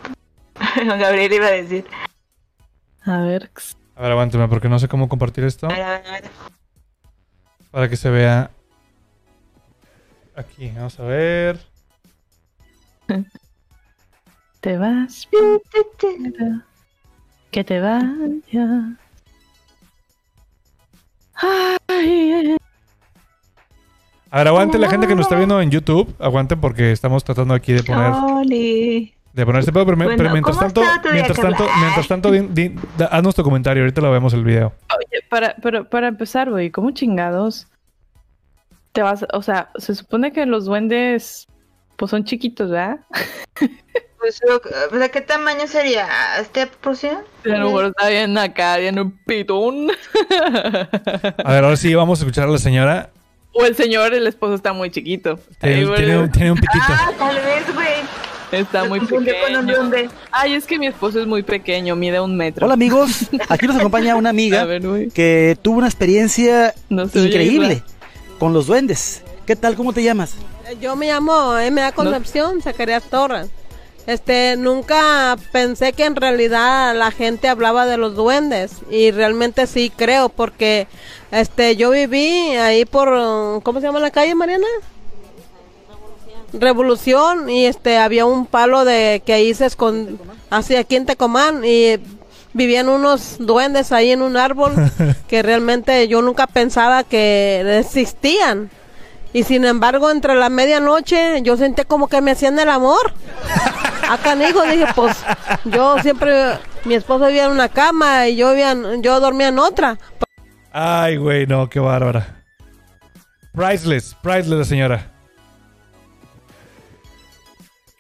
Juan Gabriel iba a decir. A ver. A ver, aguántame, porque no sé cómo compartir esto. A ver, a ver, a ver. Para que se vea. Aquí, vamos a ver. Te vas. Que te vaya. Ay, eh. A ver, aguante la gente que nos está viendo en YouTube. Aguanten porque estamos tratando aquí de poner, Oli. de poner este pedo. Pero, me- Bueno, pero mientras ¿cómo tanto, mientras tanto, mientras tanto, da- haznos tu comentario. Ahorita lo vemos el video. Oye, para, pero para empezar, güey, ¿cómo chingados? Te vas, o sea, se supone que los duendes, pues son chiquitos, ¿verdad? Pues, ¿de qué tamaño sería? ¿Este proporción? A lo mejor está bien acá, bien un pitón. A ver, ahora sí vamos a escuchar a la señora. o el señor, el esposo está muy chiquito. Tiene, Ahí, güey, tiene un, tiene un pitito. Ah, tal vez, güey. está muy pequeño. duende. Ay, es que mi esposo es muy pequeño, mide un metro. Hola amigos, aquí nos acompaña una amiga ver, que tuvo una experiencia No oye increíble con los duendes. ¿Qué tal? ¿Cómo te llamas? Yo me llamo M.A. Concepción, Zacarías Torres. Este, nunca pensé que en realidad la gente hablaba de los duendes y realmente sí creo porque este yo viví ahí por ¿cómo se llama la calle, Mariana? Revolución y este había un palo de que ahí se escondía hacia aquí en Tecomán y vivían unos duendes ahí en un árbol que realmente yo nunca pensaba que existían. Y sin embargo, entre la medianoche yo sentí como que me hacían el amor. Acá hijo dije, pues yo siempre, mi esposo vivía en una cama y yo, vivía yo dormía en otra. Ay, güey, no, qué bárbara. Priceless, priceless la señora.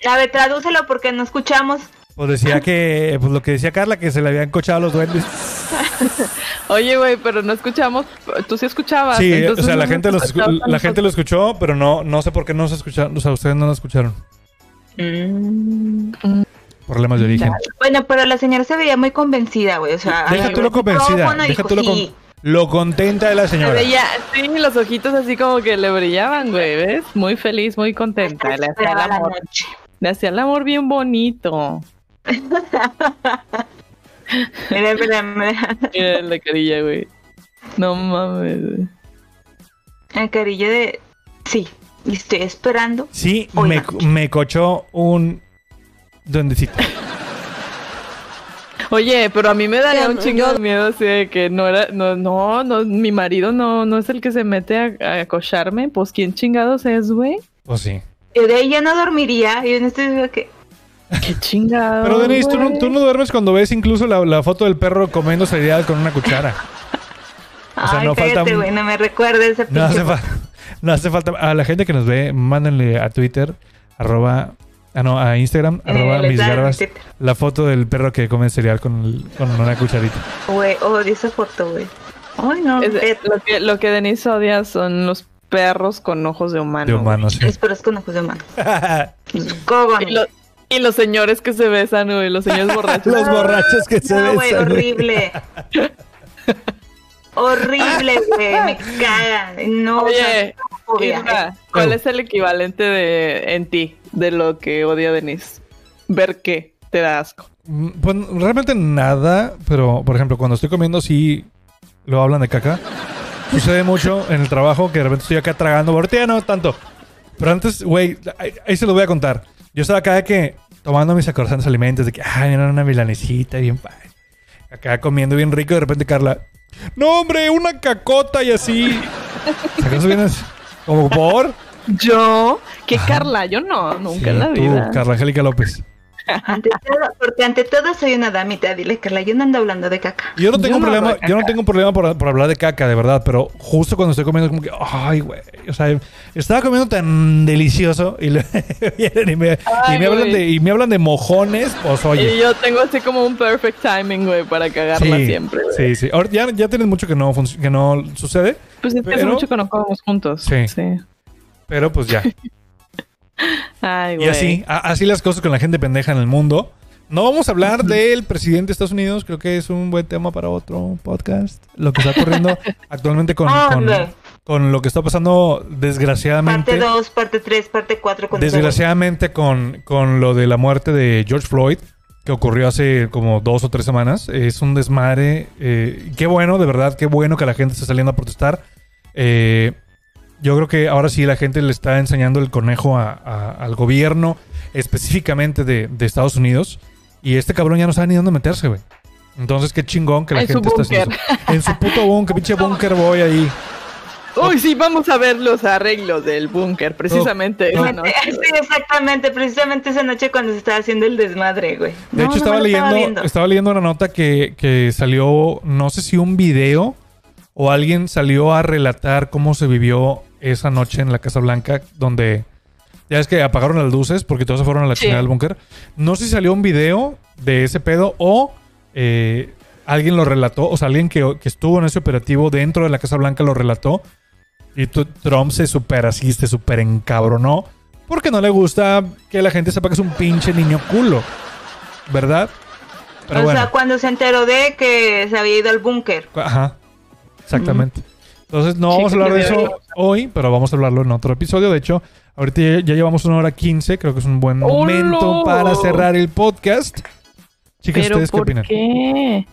A ver, tradúcelo porque no escuchamos. Pues decía que, pues lo que decía Carla, que se le habían cochado los duendes. Oye, güey, pero no escuchamos. Tú sí escuchabas. Sí, o sea, la no gente, los escu- la gente lo escuchó, pero no, no sé por qué no se escucharon. O sea, ustedes no lo escucharon. Mm. Problemas de origen. Bueno, pero la señora se veía muy convencida, güey. O sea, Deja tú lo convencida, deja tú lo, con- sí. lo contenta de la Se señora. veía, sí, los ojitos así como que le brillaban, güey, ¿ves? Muy feliz, muy contenta. Le hacía el amor, le hacía el amor bien bonito. Mira, mira, mira. Mira la carilla, güey. No mames, güey. El carillo de... Sí, y estoy esperando. Sí, me, la me cochó un duendecito. Oye, pero a mí me daría Yo- un chingo yo- de miedo así de que no era, no, no, no, mi marido no, no es el que se mete a, a acocharme. Pues quién chingados es, güey. Pues sí. De ahí ya no dormiría. Y en este que... Qué chingados. Pero Denise, tú no, tú no duermes cuando ves incluso la, la foto del perro comiendo cereal con una cuchara. O sea, Ay, no falta- cállate, güey, no me recuerdes ese No hace, fa- no hace falta. A la gente que nos ve, mándenle a Twitter, arroba. Ah, no, a Instagram, Eh, arroba mis garbas, la foto del perro que come cereal con, el- con una cucharita. Güey, odio esa foto, güey. Ay, no. Es- eh, lo, que, lo que Denise odia son los perros con ojos de humano. De güey. humano, sí. Los perros con ojos de mano. Los cógonos. Y, lo- y los señores que se besan, güey, los señores borrachos. Los borrachos que se No, güey, besan. güey. horrible. horrible, güey. Me cagan. No, Oye, o sea, ¿cuál es el equivalente de en ti de lo que odia Denise? Ver qué te da asco. Mm, Pues realmente nada, pero por ejemplo, cuando estoy comiendo, sí lo hablan de caca. Sucede mucho en el trabajo que de repente estoy acá tragando. Ahorita ya no tanto. Pero antes, güey, ahí, ahí se lo voy a contar. Yo estaba acá de que tomando mis acorzantes alimentos, de que, ay, era una milanesita bien padre. Acá comiendo bien rico, y de repente Carla, no, hombre, una cacota y así. ¿Acaso vienes como por? Yo, que Carla, yo no, nunca Sí, en la tú, vida. Carla Angélica López. Ante todo, porque ante todo soy una damita. Dile, Carla, yo no ando hablando de caca. Yo no tengo Yo no problema, yo no tengo problema por, por hablar de caca, de verdad, pero justo cuando estoy comiendo como que, ay, güey, o sea, estaba comiendo tan delicioso y, le- vienen y, me, y me hablan de y me hablan de mojones, pues Y oye. yo tengo así como un perfect timing, güey, para cagarla Sí, siempre. sí, sí. Ahora, ya, ya tienes mucho que no, func- que no sucede, Pues es que hace mucho que no comemos juntos. Sí. sí. pero pues ya. Ay, Y así, a- así las cosas con la gente pendeja en el mundo. No vamos a hablar del presidente de Estados Unidos, creo que es un buen tema para otro podcast. Lo que está ocurriendo actualmente con, con, Hombre. con lo que está pasando Parte desgraciadamente. 2, parte 3, parte 4 con Desgraciadamente con, con lo de la muerte de George Floyd, que ocurrió hace como dos o tres semanas, es un desmadre. eh, qué bueno, de verdad, qué bueno que la gente está saliendo a protestar. Eh, yo creo que ahora sí la gente le está enseñando el conejo a- a- al gobierno, específicamente de, de Estados Unidos. Y este cabrón ya no sabe ni dónde meterse, güey. Entonces, qué chingón que la En gente está haciendo eso. En su puto búnker, pinche búnker voy ahí. Uy, sí, vamos a ver los arreglos del búnker, precisamente. No. esa noche. Sí, exactamente, precisamente esa noche cuando se estaba haciendo el desmadre, güey. De No, hecho, no estaba, leyendo, estaba, leyendo una nota que, que salió, no sé si un video o alguien salió a relatar cómo se vivió esa noche en la Casa Blanca, donde ya es que apagaron las luces porque todos se fueron a la Sí. chingada del búnker. No sé si salió un video de ese pedo o eh, alguien lo relató, o sea, alguien que, que estuvo en ese operativo dentro de la Casa Blanca lo relató. Y Trump se super así, se super encabronó. Porque no le gusta que la gente sepa que es un pinche niño culo. ¿Verdad? Pero o bueno. sea, cuando se enteró de que se había ido al búnker. Ajá. Exactamente. Entonces no vamos a hablar de eso hoy, pero vamos a hablarlo en otro episodio. De hecho, ahorita ya, ya llevamos una hora quince. Creo que es un buen momento para cerrar el podcast. Chicas, ¿ustedes qué ¿por opinan? qué?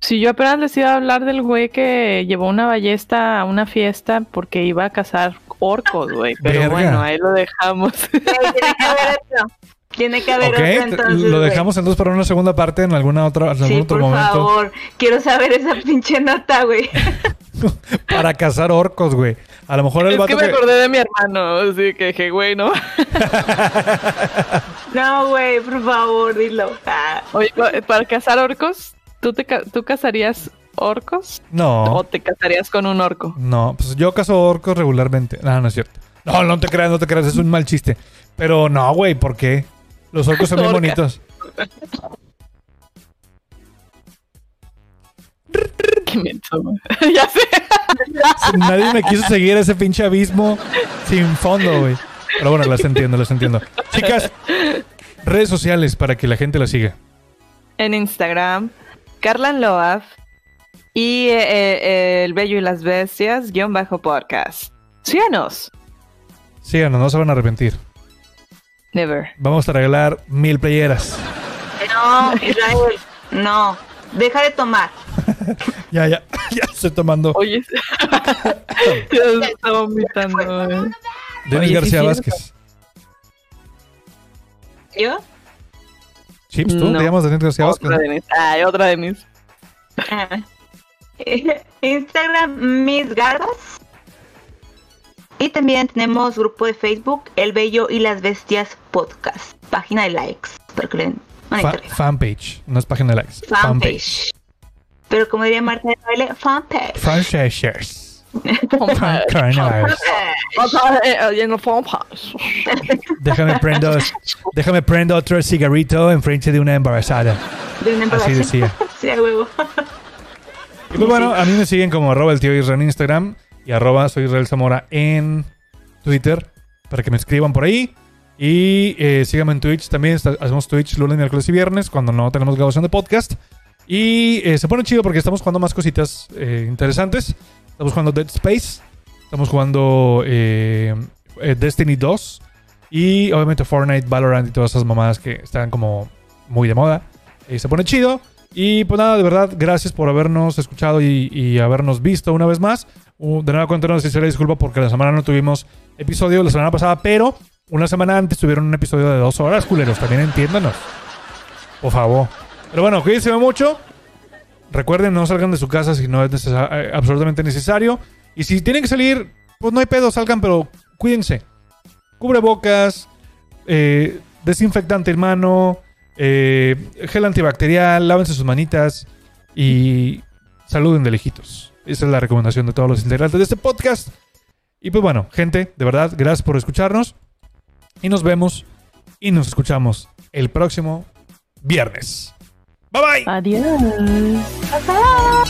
Si yo apenas les iba a hablar del güey que llevó una ballesta a una fiesta porque iba a cazar orcos, güey. Pero Verga. bueno, ahí lo dejamos. Tiene que haber otro. Tiene que haber Ok, otro te- entonces. lo dejamos entonces para una segunda parte en alguna otra, en algún Sí, otro por momento. favor. Quiero saber esa pinche nota, güey. Para cazar orcos, güey. A lo mejor el es vato que me que- acordé de mi hermano, así que dije, güey, no. No, güey, por favor, dilo. Ah, Oye, pa- para cazar orcos, ¿tú, te ca- ¿tú cazarías orcos? ¿O No, te casarías con un orco? no. Pues yo cazo orcos regularmente. No, no es cierto. No, no te creas, no te creas. Es un mal chiste. Pero no, güey, ¿por qué? Los orcos son bien Orca. bonitos. Qué ya sé. Nadie me quiso seguir a ese pinche abismo sin fondo, güey. Pero bueno, las entiendo, las entiendo. Chicas, redes sociales para que la gente la siga. En Instagram, Carlan Loaf y eh, eh, El Bello y las Bestias, guion bajo podcast. Síganos. Síganos, no se van a arrepentir. Never. Vamos a regalar mil playeras. No, Israel, no. Deja de tomar. Ya, ya, ya estoy tomando. Oye, ya se está vomitando. güey. Denis sí, García cierto. Vázquez. ¿Yo? Sí, pues tú No. te llamas Denis García Vázquez. Otra de mis. Ay, otra de mis. Ah. Instagram, Mis Garbas. Y también tenemos grupo de Facebook, El Bello y las Bestias Podcast. Página de likes, para que le den Fa- manita fanpage, no es página de likes. Fanpage. Pero como diría Marta de baile, fanpage. Fanpage. Coronavirus. En. Déjame prendo, déjame prendo otro cigarrito enfrente de una embarazada. De una Así embarazo. decía. Sí, a huevo. Y pues bueno, a mí me siguen como arroba el tío Israel en Instagram y arroba soy Israel Zamora en Twitter para que me escriban por ahí. Y eh, síganme en Twitch también. hacemos Twitch lunes, miércoles y viernes cuando no tenemos grabación de podcast. Y eh, se pone chido porque estamos jugando más cositas eh, interesantes. Estamos jugando Dead Space. Estamos jugando eh, eh, Destiny 2. Y obviamente Fortnite, Valorant y todas esas mamadas que están como muy de moda. Y se pone chido. Y pues nada, de verdad, gracias por habernos escuchado y, y habernos visto una vez más. Uh, de nueva cuenta, una sincera disculpa porque la semana no tuvimos episodio la semana pasada, pero una semana antes tuvieron un episodio de dos horas, culeros. También entiéndanos. Por favor. Pero bueno, cuídense mucho. Recuerden, no salgan de su casa si no es necesa- eh, absolutamente necesario. Y si tienen que salir, pues no hay pedo, salgan, pero cuídense. Cubrebocas, eh, desinfectante en mano, eh, gel antibacterial, lávense sus manitas y saluden de lejitos. Esa es la recomendación de todos los integrantes de este podcast. Y pues bueno, gente, de verdad, gracias por escucharnos. Y nos vemos y nos escuchamos el próximo viernes. Bye bye. Adiós. Hasta luego.